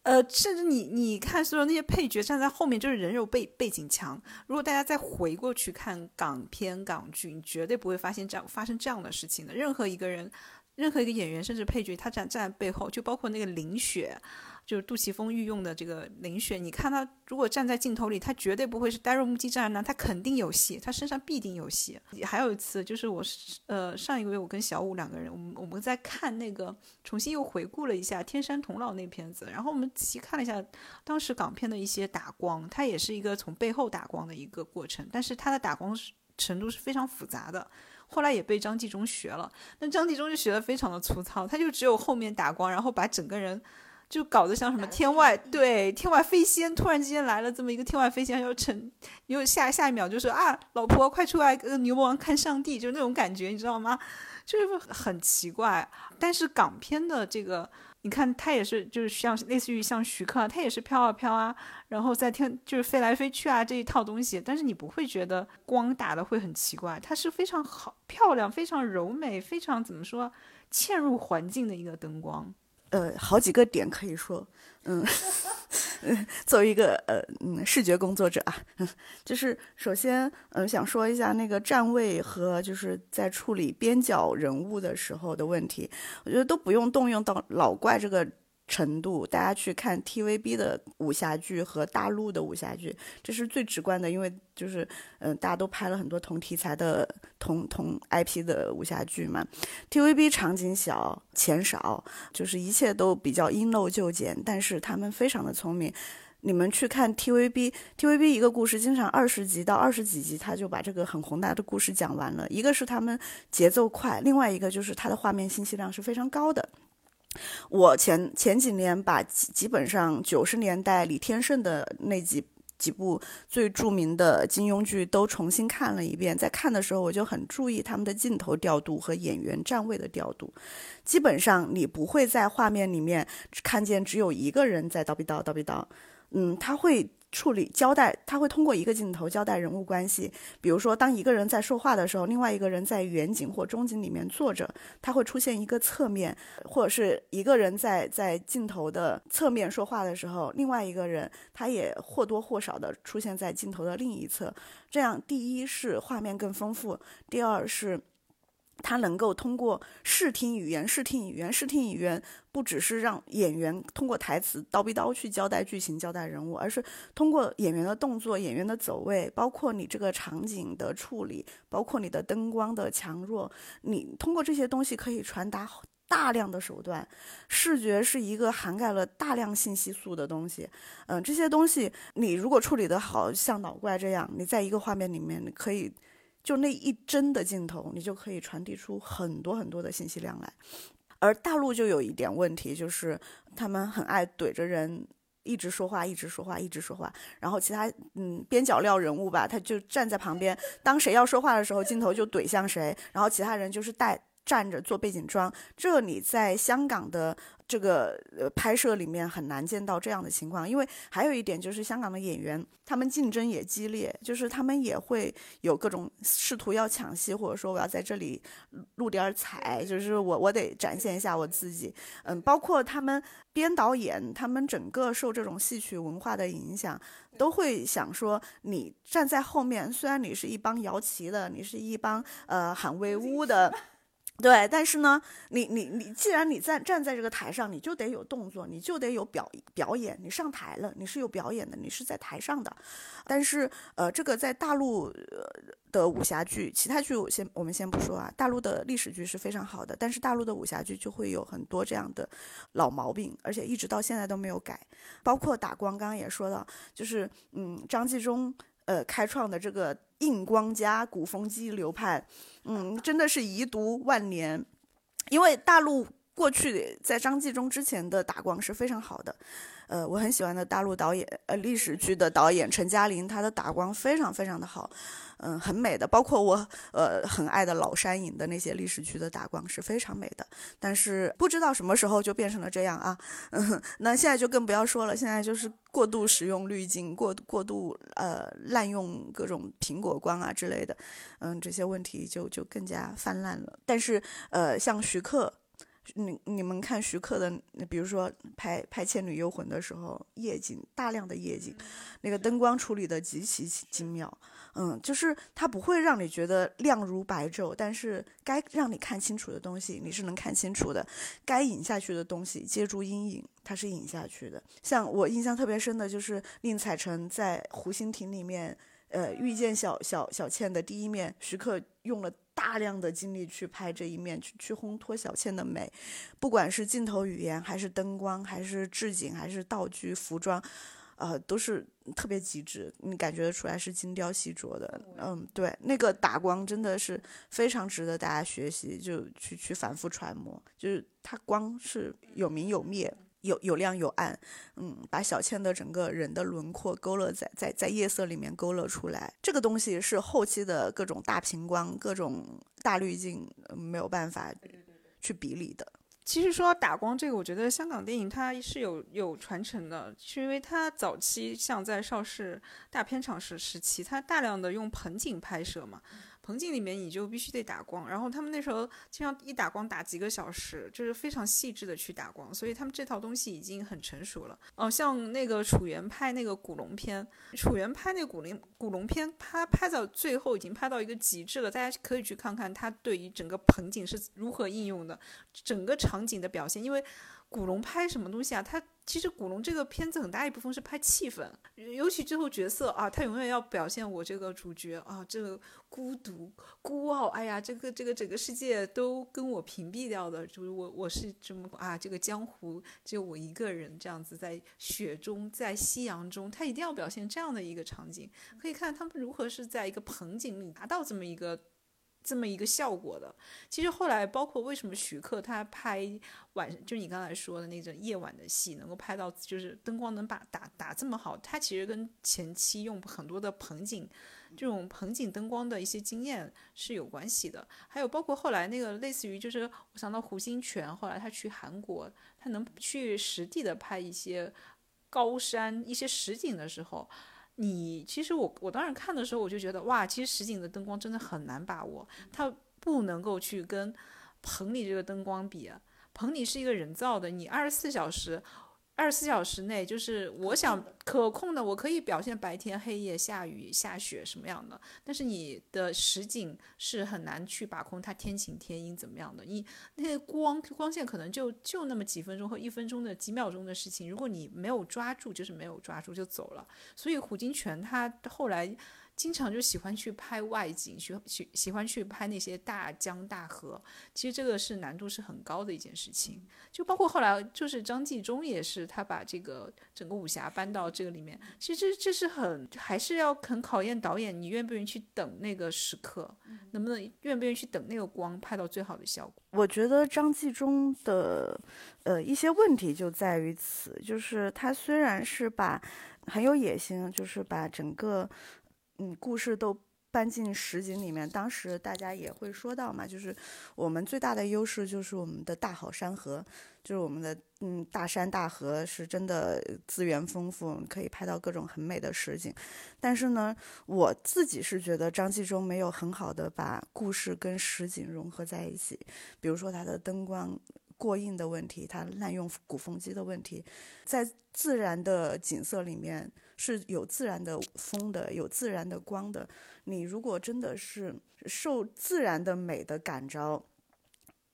呃，甚至你你看所有那些配角站在后面就是人肉背背景墙。如果大家再回过去看港片港剧，你绝对不会发现这样发生这样的事情的。任何一个人，任何一个演员，甚至配角，他站站在背后，就包括那个林雪。就是杜琪峰御用的这个林雪，你看他如果站在镜头里，他绝对不会是呆若木鸡站那，他肯定有戏，他身上必定有戏。还有一次就是我呃上一个月我跟小五两个人，我们我们在看那个重新又回顾了一下《天山童姥》那片子，然后我们仔细看了一下当时港片的一些打光，它也是一个从背后打光的一个过程，但是它的打光程度是非常复杂的。后来也被张纪中学了，那张纪中就学的非常的粗糙，他就只有后面打光，然后把整个人。就搞得像什么天外对天外飞仙，突然之间来了这么一个天外飞仙，又成又下下一秒就说啊，老婆快出来，呃，牛魔王看上帝，就那种感觉，你知道吗？就是很奇怪。但是港片的这个，你看他也是，就是像类似于像徐克，他也是飘啊飘啊，然后在天就是飞来飞去啊这一套东西，但是你不会觉得光打的会很奇怪，它是非常好漂亮、非常柔美、非常怎么说嵌入环境的一个灯光。呃，好几个点可以说，嗯，[LAUGHS] 作为一个呃嗯视觉工作者啊，[LAUGHS] 就是首先嗯想说一下那个站位和就是在处理边角人物的时候的问题，我觉得都不用动用到老怪这个。程度，大家去看 TVB 的武侠剧和大陆的武侠剧，这是最直观的，因为就是，嗯，大家都拍了很多同题材的、同同 IP 的武侠剧嘛。TVB 场景小、钱少，就是一切都比较因陋就简，但是他们非常的聪明。你们去看 TVB，TVB 一个故事经常二十集到二十几集，他就把这个很宏大的故事讲完了。一个是他们节奏快，另外一个就是它的画面信息量是非常高的。我前前几年把基本上九十年代李天胜的那几几部最著名的金庸剧都重新看了一遍，在看的时候我就很注意他们的镜头调度和演员站位的调度。基本上你不会在画面里面看见只有一个人在叨逼叨叨逼叨，嗯，他会。处理交代，他会通过一个镜头交代人物关系。比如说，当一个人在说话的时候，另外一个人在远景或中景里面坐着，他会出现一个侧面，或者是一个人在在镜头的侧面说话的时候，另外一个人他也或多或少的出现在镜头的另一侧。这样，第一是画面更丰富，第二是。他能够通过视听语言、视听语言、视听语言，不只是让演员通过台词刀逼刀去交代剧情、交代人物，而是通过演员的动作、演员的走位，包括你这个场景的处理，包括你的灯光的强弱，你通过这些东西可以传达大量的手段。视觉是一个涵盖了大量信息素的东西，嗯，这些东西你如果处理得好，像脑怪这样，你在一个画面里面你可以。就那一帧的镜头，你就可以传递出很多很多的信息量来。而大陆就有一点问题，就是他们很爱怼着人，一直说话，一直说话，一直说话。然后其他嗯边角料人物吧，他就站在旁边，当谁要说话的时候，镜头就怼向谁，然后其他人就是带。站着做背景装，这你在香港的这个呃拍摄里面很难见到这样的情况，因为还有一点就是香港的演员他们竞争也激烈，就是他们也会有各种试图要抢戏，或者说我要在这里录点彩，就是我我得展现一下我自己，嗯，包括他们编导演，他们整个受这种戏曲文化的影响，都会想说你站在后面，虽然你是一帮摇旗的，你是一帮呃喊威武的。对，但是呢，你你你，既然你在站在这个台上，你就得有动作，你就得有表表演。你上台了，你是有表演的，你是在台上的。但是，呃，这个在大陆的武侠剧，其他剧我先我们先不说啊。大陆的历史剧是非常好的，但是大陆的武侠剧就会有很多这样的老毛病，而且一直到现在都没有改。包括打光，刚刚也说到，就是嗯，张纪中呃开创的这个。硬光加古风机流派，嗯，真的是遗毒万年。因为大陆过去在张纪中之前的打光是非常好的。呃，我很喜欢的大陆导演，呃，历史剧的导演陈嘉玲，她的打光非常非常的好，嗯，很美的。包括我呃很爱的老山影的那些历史剧的打光是非常美的。但是不知道什么时候就变成了这样啊，嗯，[LAUGHS] 那现在就更不要说了，现在就是过度使用滤镜，过过度呃滥用各种苹果光啊之类的，嗯，这些问题就就更加泛滥了。但是呃，像徐克。你你们看徐克的，比如说拍拍《倩女幽魂》的时候，夜景大量的夜景，那个灯。光处理的极其精妙，嗯，就是它不会让你觉得亮如白昼，但是该让你看清楚的东西你是能看清楚的，该隐下去的东西借助阴影它是隐下去的。像我印象特别深的就是宁采臣在湖心亭里面，呃，遇见小小小倩的第一面，徐克用了。大量的精力去拍这一面，去去烘托小倩的美，不管是镜头语言，还是灯光，还是置景，还是道具、服装，呃，都是特别极致，你感觉得出来是精雕细琢的。嗯，对，那个打光真的是非常值得大家学习，就去去反复揣摩，就是它光是有明有灭。有有亮有暗，嗯，把小倩的整个人的轮廓勾勒在在在夜色里面勾勒出来，这个东西是后期的各种大屏光、各种大滤镜没有办法去比拟的。其实说打光这个，我觉得香港电影它是有有传承的，是因为它早期像在邵氏大片场时时期，它大量的用盆景拍摄嘛。棚景里面你就必须得打光，然后他们那时候经常一打光打几个小时，就是非常细致的去打光，所以他们这套东西已经很成熟了。哦，像那个楚原拍那个古龙片，楚原拍那古龙古龙片，他拍到最后已经拍到一个极致了，大家可以去看看他对于整个棚景是如何应用的，整个场景的表现，因为。古龙拍什么东西啊？他其实古龙这个片子很大一部分是拍气氛，尤其最后角色啊，他永远要表现我这个主角啊，这个孤独、孤傲，哎呀，这个这个整个世界都跟我屏蔽掉的，就是我我是这么啊，这个江湖只有我一个人这样子在雪中，在夕阳中，他一定要表现这样的一个场景。可以看他们如何是在一个棚景里达到这么一个。这么一个效果的，其实后来包括为什么徐克他拍晚，就你刚才说的那种夜晚的戏，能够拍到就是灯光能把打打这么好，他其实跟前期用很多的棚景，这种棚景灯光的一些经验是有关系的。还有包括后来那个类似于就是我想到胡金铨，后来他去韩国，他能去实地的拍一些。高山、一些实景的时候，你其实我我当时看的时候，我就觉得哇，其实实景的灯光真的很难把握，它不能够去跟棚里这个灯光比。棚里是一个人造的，你二十四小时。二十四小时内，就是我想可控的，我可以表现白天、黑夜、下雨、下雪什么样的。但是你的实景是很难去把控它天晴天阴怎么样的。你那些光光线可能就就那么几分钟和一分钟的几秒钟的事情，如果你没有抓住，就是没有抓住就走了。所以胡金铨他后来。经常就喜欢去拍外景，喜喜喜欢去拍那些大江大河。其实这个是难度是很高的一件事情。就包括后来，就是张纪中也是，他把这个整个武侠搬到这个里面。其实这是很还是要很考验导演，你愿不愿意去等那个时刻，能不能愿不愿意去等那个光拍到最好的效果。我觉得张纪中的呃一些问题就在于此，就是他虽然是把很有野心，就是把整个。嗯，故事都搬进实景里面，当时大家也会说到嘛，就是我们最大的优势就是我们的大好山河，就是我们的嗯大山大河是真的资源丰富，可以拍到各种很美的实景。但是呢，我自己是觉得张纪中没有很好的把故事跟实景融合在一起，比如说他的灯光过硬的问题，他滥用鼓风机的问题，在自然的景色里面。是有自然的风的，有自然的光的。你如果真的是受自然的美的感召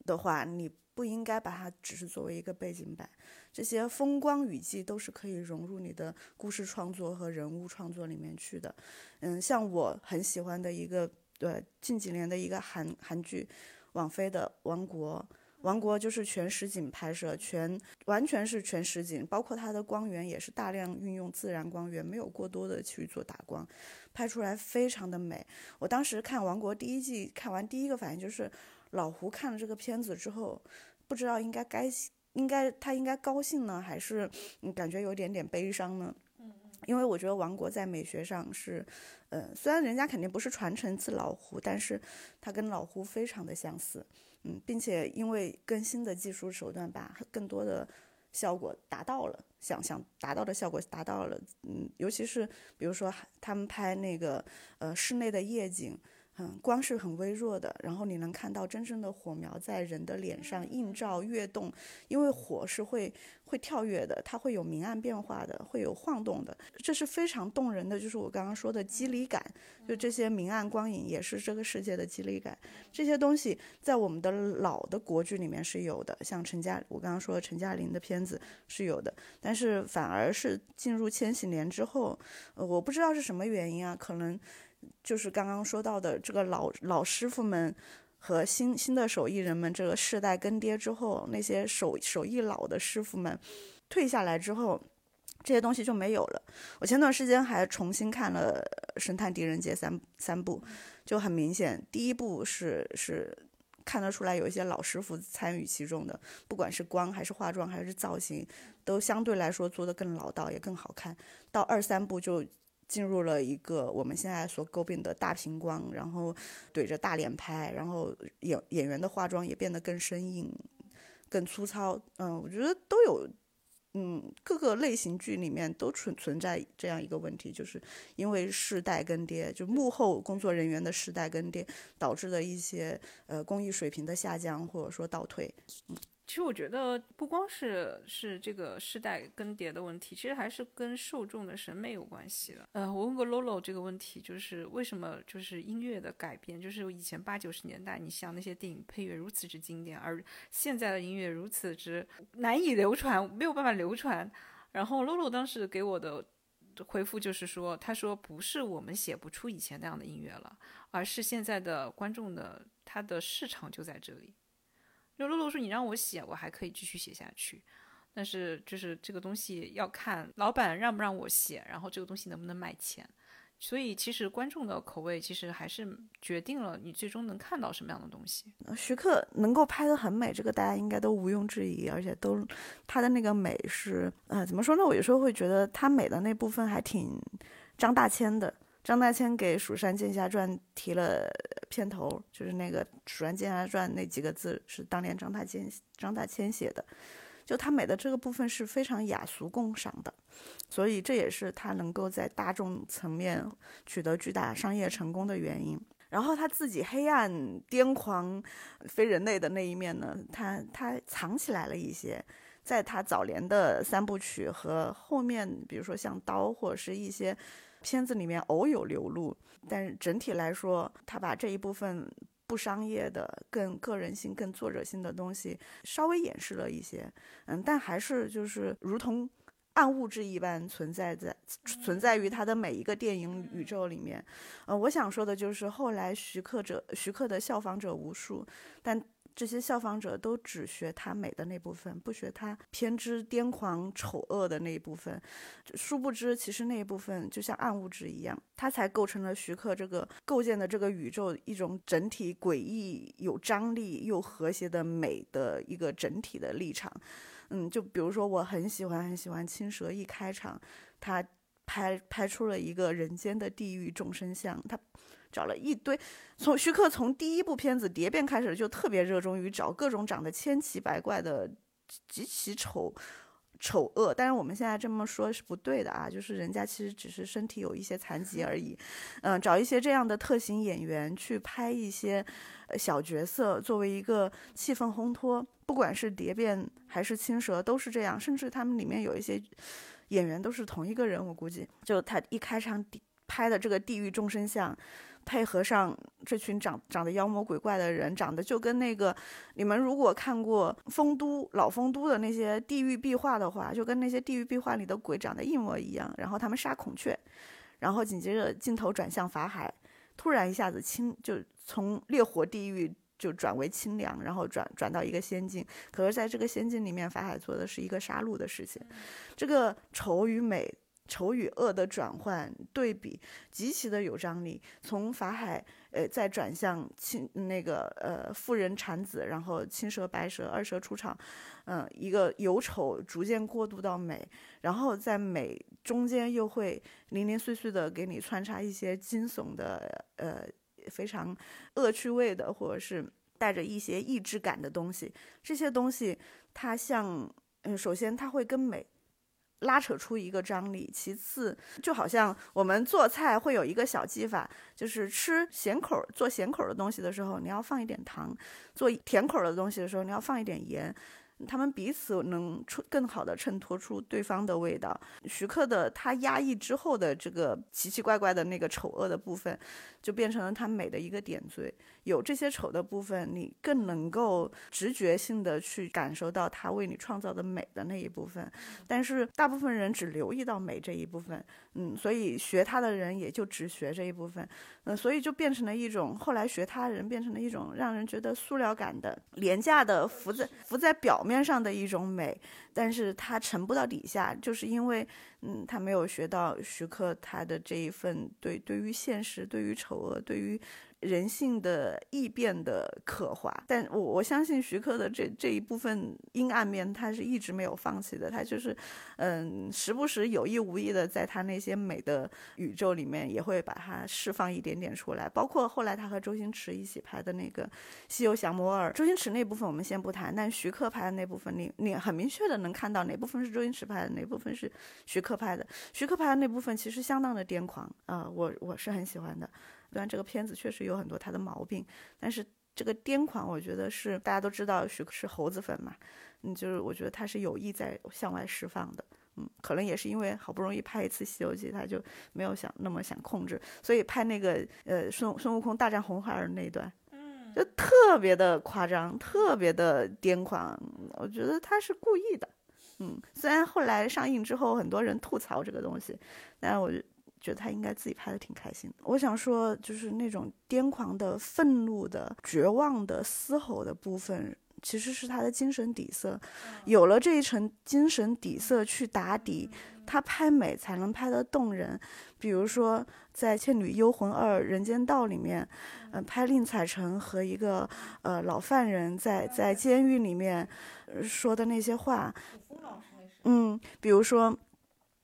的话，你不应该把它只是作为一个背景板。这些风光雨季都是可以融入你的故事创作和人物创作里面去的。嗯，像我很喜欢的一个，对近几年的一个韩韩剧，网飞的《王国》。王国就是全实景拍摄，全完全是全实景，包括它的光源也是大量运用自然光源，没有过多的去做打光，拍出来非常的美。我当时看王国第一季，看完第一个反应就是，老胡看了这个片子之后，不知道应该该应该他应该高兴呢，还是感觉有点点悲伤呢？因为我觉得王国在美学上是，呃，虽然人家肯定不是传承自老胡，但是他跟老胡非常的相似。嗯，并且因为更新的技术手段，把更多的效果达到了，想想达到的效果达到了。嗯，尤其是比如说他们拍那个呃室内的夜景。嗯，光是很微弱的，然后你能看到真正的火苗在人的脸上映照跃动，因为火是会会跳跃的，它会有明暗变化的，会有晃动的，这是非常动人的。就是我刚刚说的肌理感，就这些明暗光影也是这个世界的肌理感。这些东西在我们的老的国剧里面是有的，像陈嘉，我刚刚说的陈嘉玲的片子是有的，但是反而是进入千禧年之后，呃，我不知道是什么原因啊，可能。就是刚刚说到的这个老老师傅们和新新的手艺人们，这个世代更迭之后，那些手手艺老的师傅们退下来之后，这些东西就没有了。我前段时间还重新看了《神探狄仁杰》三三部，就很明显，第一部是是看得出来有一些老师傅参与其中的，不管是光还是化妆还是造型，都相对来说做的更老道也更好看。到二三部就。进入了一个我们现在所诟病的大屏光，然后怼着大脸拍，然后演演员的化妆也变得更生硬、更粗糙。嗯，我觉得都有，嗯，各个类型剧里面都存存在这样一个问题，就是因为世代更迭，就幕后工作人员的世代更迭导致的一些呃工艺水平的下降或者说倒退。嗯。其实我觉得不光是是这个世代更迭的问题，其实还是跟受众的审美有关系的。呃，我问过 Lolo 这个问题，就是为什么就是音乐的改变，就是以前八九十年代，你像那些电影配乐如此之经典，而现在的音乐如此之难以流传，没有办法流传。然后 Lolo 当时给我的回复就是说，他说不是我们写不出以前那样的音乐了，而是现在的观众的他的市场就在这里。就露露说：“你让我写，我还可以继续写下去，但是就是这个东西要看老板让不让我写，然后这个东西能不能卖钱。所以其实观众的口味其实还是决定了你最终能看到什么样的东西。徐克能够拍得很美，这个大家应该都毋庸置疑，而且都他的那个美是呃怎么说呢？我有时候会觉得他美的那部分还挺张大千的。”张大千给《蜀山剑侠传》提了片头，就是那个《蜀山剑侠传》那几个字是当年张大千张大千写的，就他美的这个部分是非常雅俗共赏的，所以这也是他能够在大众层面取得巨大商业成功的原因。然后他自己黑暗、癫狂、非人类的那一面呢，他他藏起来了一些，在他早年的三部曲和后面，比如说像《刀》或者是一些片子里面偶有流露，但是整体来说，他把这一部分不商业的、更个人性、更作者性的东西稍微掩饰了一些，嗯，但还是就是如同。暗物质一般存在在存在于他的每一个电影宇宙里面，呃，我想说的就是后来徐克者徐克的效仿者无数，但这些效仿者都只学他美的那部分，不学他偏执癫狂丑恶的那一部分。殊不知，其实那一部分就像暗物质一样，它才构成了徐克这个构建的这个宇宙一种整体诡异、有张力又和谐的美的一个整体的立场。嗯，就比如说，我很喜欢很喜欢青蛇一开场，他拍拍出了一个人间的地狱众生相，他找了一堆，从徐克从第一部片子《蝶变》开始就特别热衷于找各种长得千奇百怪的极其丑丑恶，但是我们现在这么说是不对的啊，就是人家其实只是身体有一些残疾而已，嗯，找一些这样的特型演员去拍一些小角色，作为一个气氛烘托。不管是蝶变还是青蛇都是这样，甚至他们里面有一些演员都是同一个人，我估计。就他一开场拍的这个地狱众生相，配合上这群长长得妖魔鬼怪的人，长得就跟那个你们如果看过丰都老丰都的那些地狱壁画的话，就跟那些地狱壁画里的鬼长得一模一样。然后他们杀孔雀，然后紧接着镜头转向法海，突然一下子清就从烈火地狱。就转为清凉，然后转转到一个仙境。可是，在这个仙境里面，法海做的是一个杀戮的事情。这个丑与美、丑与恶的转换对比，极其的有张力。从法海，呃，再转向青那个呃妇人产子，然后青蛇白蛇二蛇出场，嗯，一个由丑逐渐过渡到美，然后在美中间又会零零碎碎的给你穿插一些惊悚的，呃。非常恶趣味的，或者是带着一些意志感的东西，这些东西它像，嗯，首先它会跟美拉扯出一个张力，其次就好像我们做菜会有一个小技法，就是吃咸口做咸口的东西的时候，你要放一点糖；做甜口的东西的时候，你要放一点盐。他们彼此能出更好的衬托出对方的味道。徐克的他压抑之后的这个奇奇怪怪的那个丑恶的部分，就变成了他美的一个点缀。有这些丑的部分，你更能够直觉性的去感受到他为你创造的美的那一部分。但是大部分人只留意到美这一部分，嗯，所以学他的人也就只学这一部分，嗯，所以就变成了一种后来学他人变成了一种让人觉得塑料感的廉价的浮在浮在表面上的一种美，但是他沉不到底下，就是因为嗯他没有学到徐克他的这一份对对于现实对于丑恶对于。人性的异变的刻画，但我我相信徐克的这这一部分阴暗面，他是一直没有放弃的。他就是，嗯，时不时有意无意的在他那些美的宇宙里面，也会把它释放一点点出来。包括后来他和周星驰一起拍的那个《西游降魔二》，周星驰那部分我们先不谈，但徐克拍的那部分，你你很明确的能看到哪部分是周星驰拍的，哪部分是徐克拍的。徐克拍的那部分其实相当的癫狂啊，我我是很喜欢的。虽然这个片子确实有很多他的毛病，但是这个癫狂，我觉得是大家都知道徐克是猴子粉嘛，嗯，就是我觉得他是有意在向外释放的，嗯，可能也是因为好不容易拍一次《西游记》，他就没有想那么想控制，所以拍那个呃孙孙悟空大战红孩儿那一段，嗯，就特别的夸张，特别的癫狂，我觉得他是故意的，嗯，虽然后来上映之后很多人吐槽这个东西，但是我。觉得他应该自己拍的挺开心的。我想说，就是那种癫狂的、愤怒的、绝望的、嘶吼的部分，其实是他的精神底色。有了这一层精神底色去打底，他拍美才能拍得动人。比如说，在《倩女幽魂二人间道》里面，嗯，拍宁采臣和一个呃老犯人在在监狱里面说的那些话，嗯，比如说。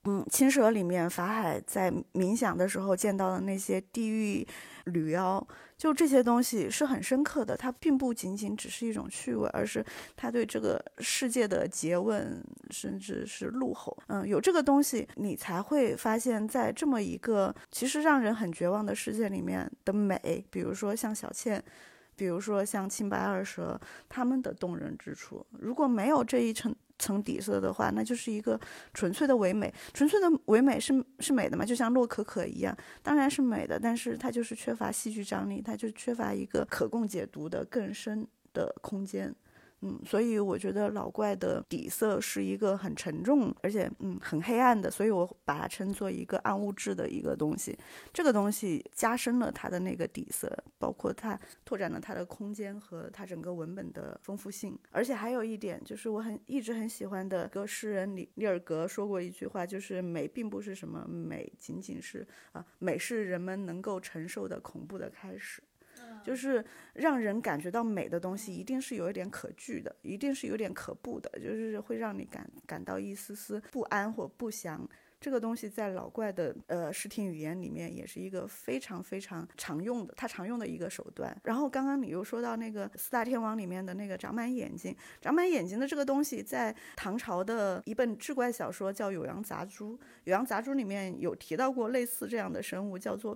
嗯，《青蛇》里面法海在冥想的时候见到的那些地狱女妖，就这些东西是很深刻的。它并不仅仅只是一种趣味，而是他对这个世界的诘问，甚至是怒吼。嗯，有这个东西，你才会发现，在这么一个其实让人很绝望的世界里面的美，比如说像小倩。比如说像青白二蛇，他们的动人之处，如果没有这一层层底色的话，那就是一个纯粹的唯美。纯粹的唯美是是美的嘛？就像洛可可一样，当然是美的，但是它就是缺乏戏剧张力，它就缺乏一个可供解读的更深的空间。嗯，所以我觉得老怪的底色是一个很沉重，而且嗯很黑暗的，所以我把它称作一个暗物质的一个东西。这个东西加深了它的那个底色，包括它拓展了它的空间和它整个文本的丰富性。而且还有一点，就是我很一直很喜欢的一个诗人里里尔格说过一句话，就是美并不是什么美，仅仅是啊美是人们能够承受的恐怖的开始。就是让人感觉到美的东西，一定是有一点可惧的，一定是有点可怖的，就是会让你感感到一丝丝不安或不祥。这个东西在老怪的呃视听语言里面也是一个非常非常常用的，他常用的一个手段。然后刚刚你又说到那个四大天王里面的那个长满眼睛，长满眼睛的这个东西，在唐朝的一本志怪小说叫《酉阳杂珠》，《酉阳杂珠》里面有提到过类似这样的生物，叫做。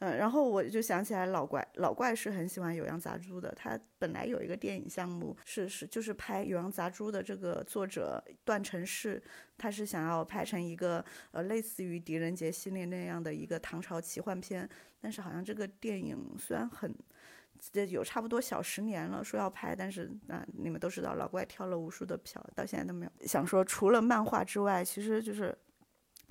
嗯，然后我就想起来老怪，老怪是很喜欢《酉阳杂猪》的。他本来有一个电影项目，是是就是拍《酉阳杂猪》的这个作者段成式，他是想要拍成一个呃类似于《狄仁杰》系列那样的一个唐朝奇幻片。但是好像这个电影虽然很，这有差不多小十年了，说要拍，但是啊，你们都知道老怪挑了无数的票，到现在都没有。想说除了漫画之外，其实就是。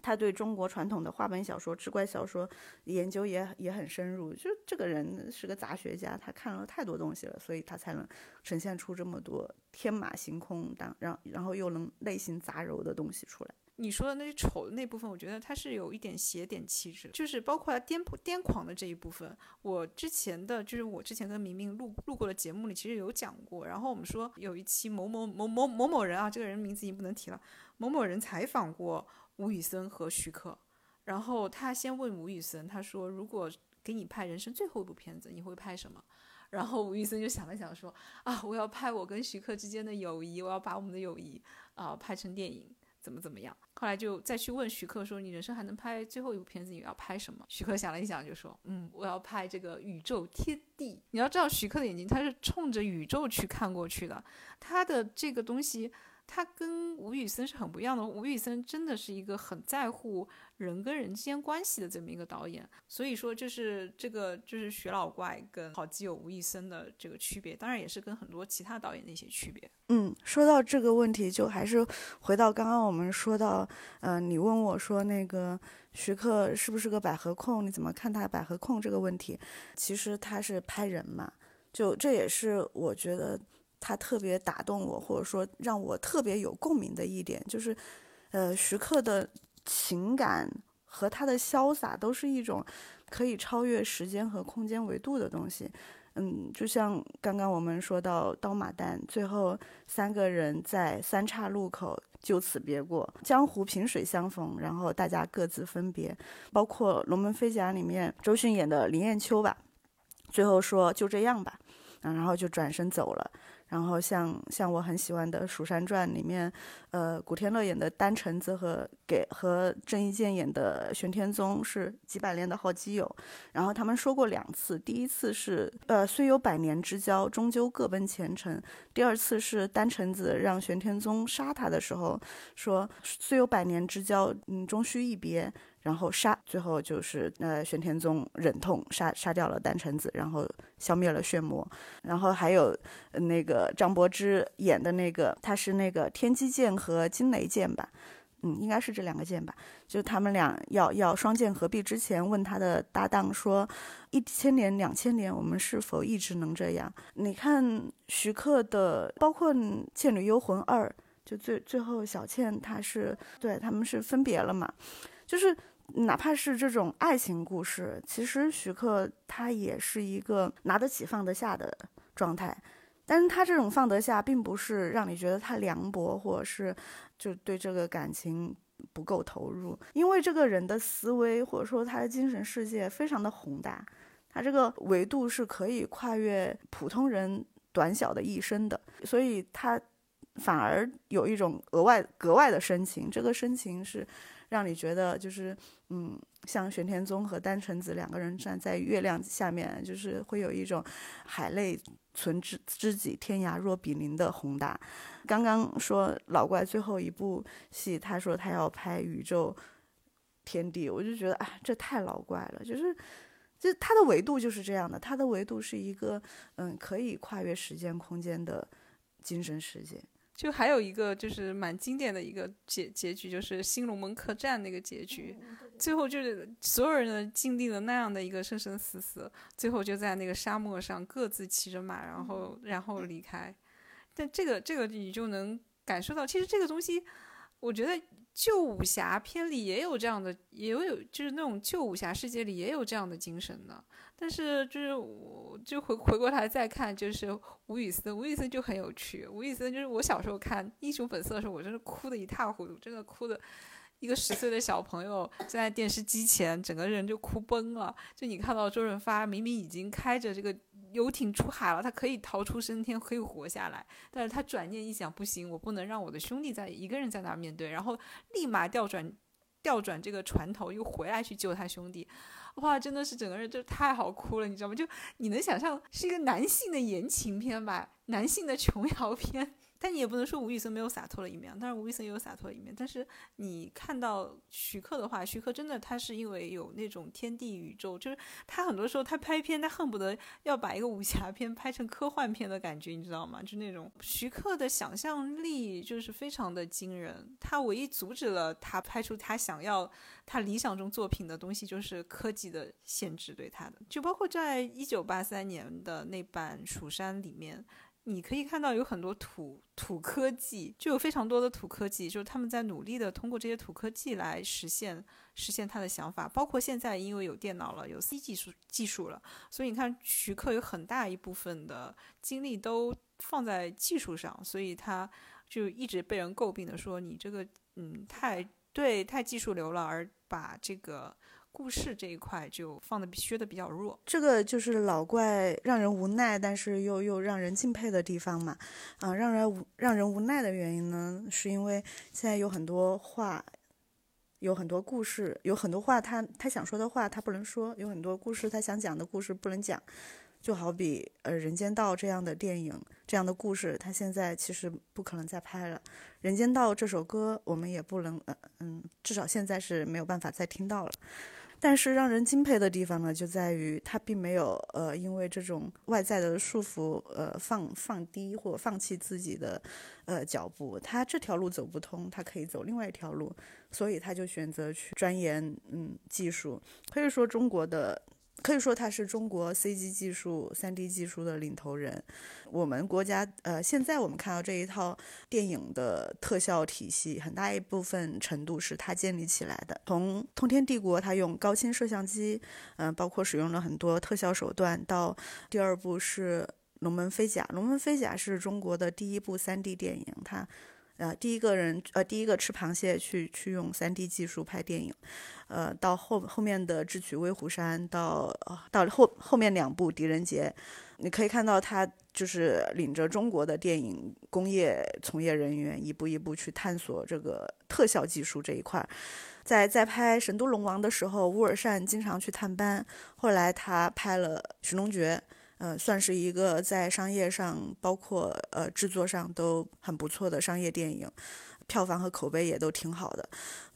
他对中国传统的话本小说、志怪小说研究也也很深入，就这个人是个杂学家，他看了太多东西了，所以他才能呈现出这么多天马行空、当然然后又能类型杂糅的东西出来。你说的那些丑的那部分，我觉得他是有一点邪点气质，就是包括他癫癫狂的这一部分。我之前的就是我之前跟明明录录过的节目里其实有讲过，然后我们说有一期某某某某某某人啊，这个人名字已经不能提了，某某人采访过。吴宇森和徐克，然后他先问吴宇森，他说：“如果给你拍人生最后一部片子，你会拍什么？”然后吴宇森就想了想，说：“啊，我要拍我跟徐克之间的友谊，我要把我们的友谊啊拍成电影，怎么怎么样？”后来就再去问徐克说：“你人生还能拍最后一部片子，你要拍什么？”徐克想了一想，就说：“嗯，我要拍这个宇宙天地。”你要知道，徐克的眼睛他是冲着宇宙去看过去的，他的这个东西。他跟吴宇森是很不一样的。吴宇森真的是一个很在乎人跟人之间关系的这么一个导演，所以说就是这个就是学老怪跟好基友吴宇森的这个区别，当然也是跟很多其他导演的一些区别。嗯，说到这个问题，就还是回到刚刚我们说到，嗯，你问我说那个徐克是不是个百合控？你怎么看他百合控这个问题？其实他是拍人嘛，就这也是我觉得。他特别打动我，或者说让我特别有共鸣的一点，就是，呃，徐克的情感和他的潇洒都是一种可以超越时间和空间维度的东西。嗯，就像刚刚我们说到刀马旦，最后三个人在三岔路口就此别过，江湖萍水相逢，然后大家各自分别。包括《龙门飞甲》里面周迅演的林艳秋吧，最后说就这样吧，嗯，然后就转身走了。然后像像我很喜欢的《蜀山传》里面，呃，古天乐演的丹橙子和给和郑伊健演的玄天宗是几百年的好基友。然后他们说过两次，第一次是呃虽有百年之交，终究各奔前程；第二次是丹橙子让玄天宗杀他的时候说，虽有百年之交，嗯，终须一别。然后杀，最后就是呃，玄天宗忍痛杀杀掉了丹橙子，然后消灭了血魔。然后还有那个张柏芝演的那个，他是那个天机剑和惊雷剑吧？嗯，应该是这两个剑吧？就他们俩要要双剑合璧之前，问他的搭档说：“一千年、两千年，我们是否一直能这样？”你看徐克的，包括《倩女幽魂二》，就最最后小倩她是对他们是分别了嘛？就是。哪怕是这种爱情故事，其实徐克他也是一个拿得起放得下的状态，但是他这种放得下，并不是让你觉得他凉薄，或者是就对这个感情不够投入，因为这个人的思维或者说他的精神世界非常的宏大，他这个维度是可以跨越普通人短小的一生的，所以他反而有一种额外格外的深情，这个深情是让你觉得就是嗯，像玄天宗和丹橙子两个人站在月亮下面，就是会有一种海泪存知知己，天涯若比邻的宏大。刚刚说老怪最后一部戏，他说他要拍宇宙天地，我就觉得哎，这太老怪了，就是就他的维度就是这样的，他的维度是一个嗯可以跨越时间空间的精神世界。就还有一个就是蛮经典的一个结结局，就是新龙门客栈那个结局，最后就是所有人的经历了那样的一个生生死死，最后就在那个沙漠上各自骑着马，然后然后离开。但这个这个你就能感受到，其实这个东西，我觉得旧武侠片里也有这样的，也有就是那种旧武侠世界里也有这样的精神的。但是就是我就回回过来再看，就是吴宇森，吴宇森就很有趣。吴宇森就是我小时候看《英雄本色》的时候，我真是哭的一塌糊涂，真的哭的。一个十岁的小朋友站在电视机前，整个人就哭崩了。就你看到周润发明明已经开着这个游艇出海了，他可以逃出升天，可以活下来，但是他转念一想，不行，我不能让我的兄弟在一个人在那面对，然后立马调转调转这个船头，又回来去救他兄弟。哇，真的是整个人就太好哭了，你知道吗？就你能想象是一个男性的言情片吧，男性的琼瑶片。但你也不能说吴宇森没有洒脱的一面，当然吴宇森也有洒脱的一面。但是你看到徐克的话，徐克真的他是因为有那种天地宇宙，就是他很多时候他拍片，他恨不得要把一个武侠片拍成科幻片的感觉，你知道吗？就那种徐克的想象力就是非常的惊人。他唯一阻止了他拍出他想要他理想中作品的东西，就是科技的限制对他的。就包括在一九八三年的那版《蜀山》里面。你可以看到有很多土土科技，就有非常多的土科技，就是他们在努力的通过这些土科技来实现实现他的想法。包括现在因为有电脑了，有 C 技术技术了，所以你看徐克有很大一部分的精力都放在技术上，所以他就一直被人诟病的说你这个嗯太对太技术流了，而把这个。故事这一块就放的削的比较弱，这个就是老怪让人无奈，但是又又让人敬佩的地方嘛。啊，让人无让人无奈的原因呢，是因为现在有很多话，有很多故事，有很多话他他想说的话他不能说，有很多故事他想讲的故事不能讲。就好比呃《人间道》这样的电影，这样的故事，他现在其实不可能再拍了。《人间道》这首歌我们也不能，嗯嗯，至少现在是没有办法再听到了。但是让人敬佩的地方呢，就在于他并没有呃因为这种外在的束缚呃放放低或放弃自己的呃脚步，他这条路走不通，他可以走另外一条路，所以他就选择去钻研嗯技术，可以说中国的。可以说他是中国 CG 技术、3D 技术的领头人。我们国家，呃，现在我们看到这一套电影的特效体系，很大一部分程度是他建立起来的。从《通天帝国》，他用高清摄像机，嗯，包括使用了很多特效手段，到第二部是《龙门飞甲》。《龙门飞甲》是中国的第一部 3D 电影，它。呃，第一个人，呃，第一个吃螃蟹去去用 3D 技术拍电影，呃，到后后面的智取威虎山，到到后后面两部狄仁杰，你可以看到他就是领着中国的电影工业从业人员一步一步去探索这个特效技术这一块，在在拍《神都龙王》的时候，乌尔善经常去探班，后来他拍了《寻龙诀》。呃，算是一个在商业上，包括呃制作上都很不错的商业电影，票房和口碑也都挺好的。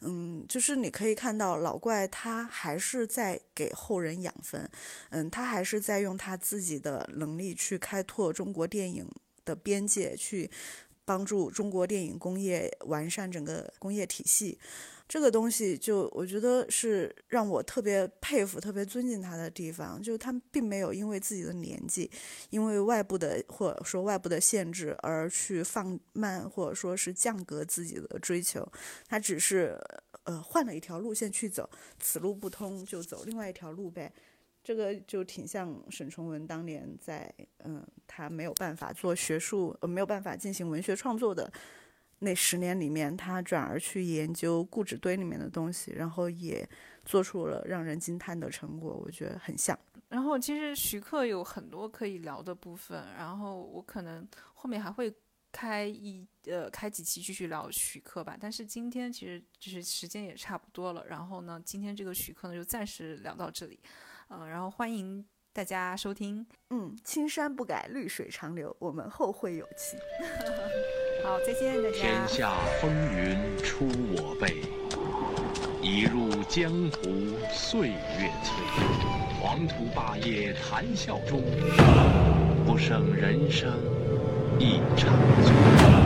嗯，就是你可以看到老怪他还是在给后人养分，嗯，他还是在用他自己的能力去开拓中国电影的边界，去帮助中国电影工业完善整个工业体系。这个东西就我觉得是让我特别佩服、特别尊敬他的地方，就是他并没有因为自己的年纪，因为外部的或者说外部的限制而去放慢或者说是降格自己的追求，他只是呃换了一条路线去走，此路不通就走另外一条路呗。这个就挺像沈从文当年在嗯他没有办法做学术，呃没有办法进行文学创作的。那十年里面，他转而去研究固执堆里面的东西，然后也做出了让人惊叹的成果，我觉得很像。然后其实徐克有很多可以聊的部分，然后我可能后面还会开一呃开几期继续聊徐克吧。但是今天其实就是时间也差不多了，然后呢，今天这个徐克呢就暂时聊到这里，嗯，然后欢迎大家收听，嗯，青山不改，绿水长流，我们后会有期。[LAUGHS] 好，再见大家。天下风云出我辈，一入江湖岁月催。黄土霸业谈笑中，不胜人生一场醉。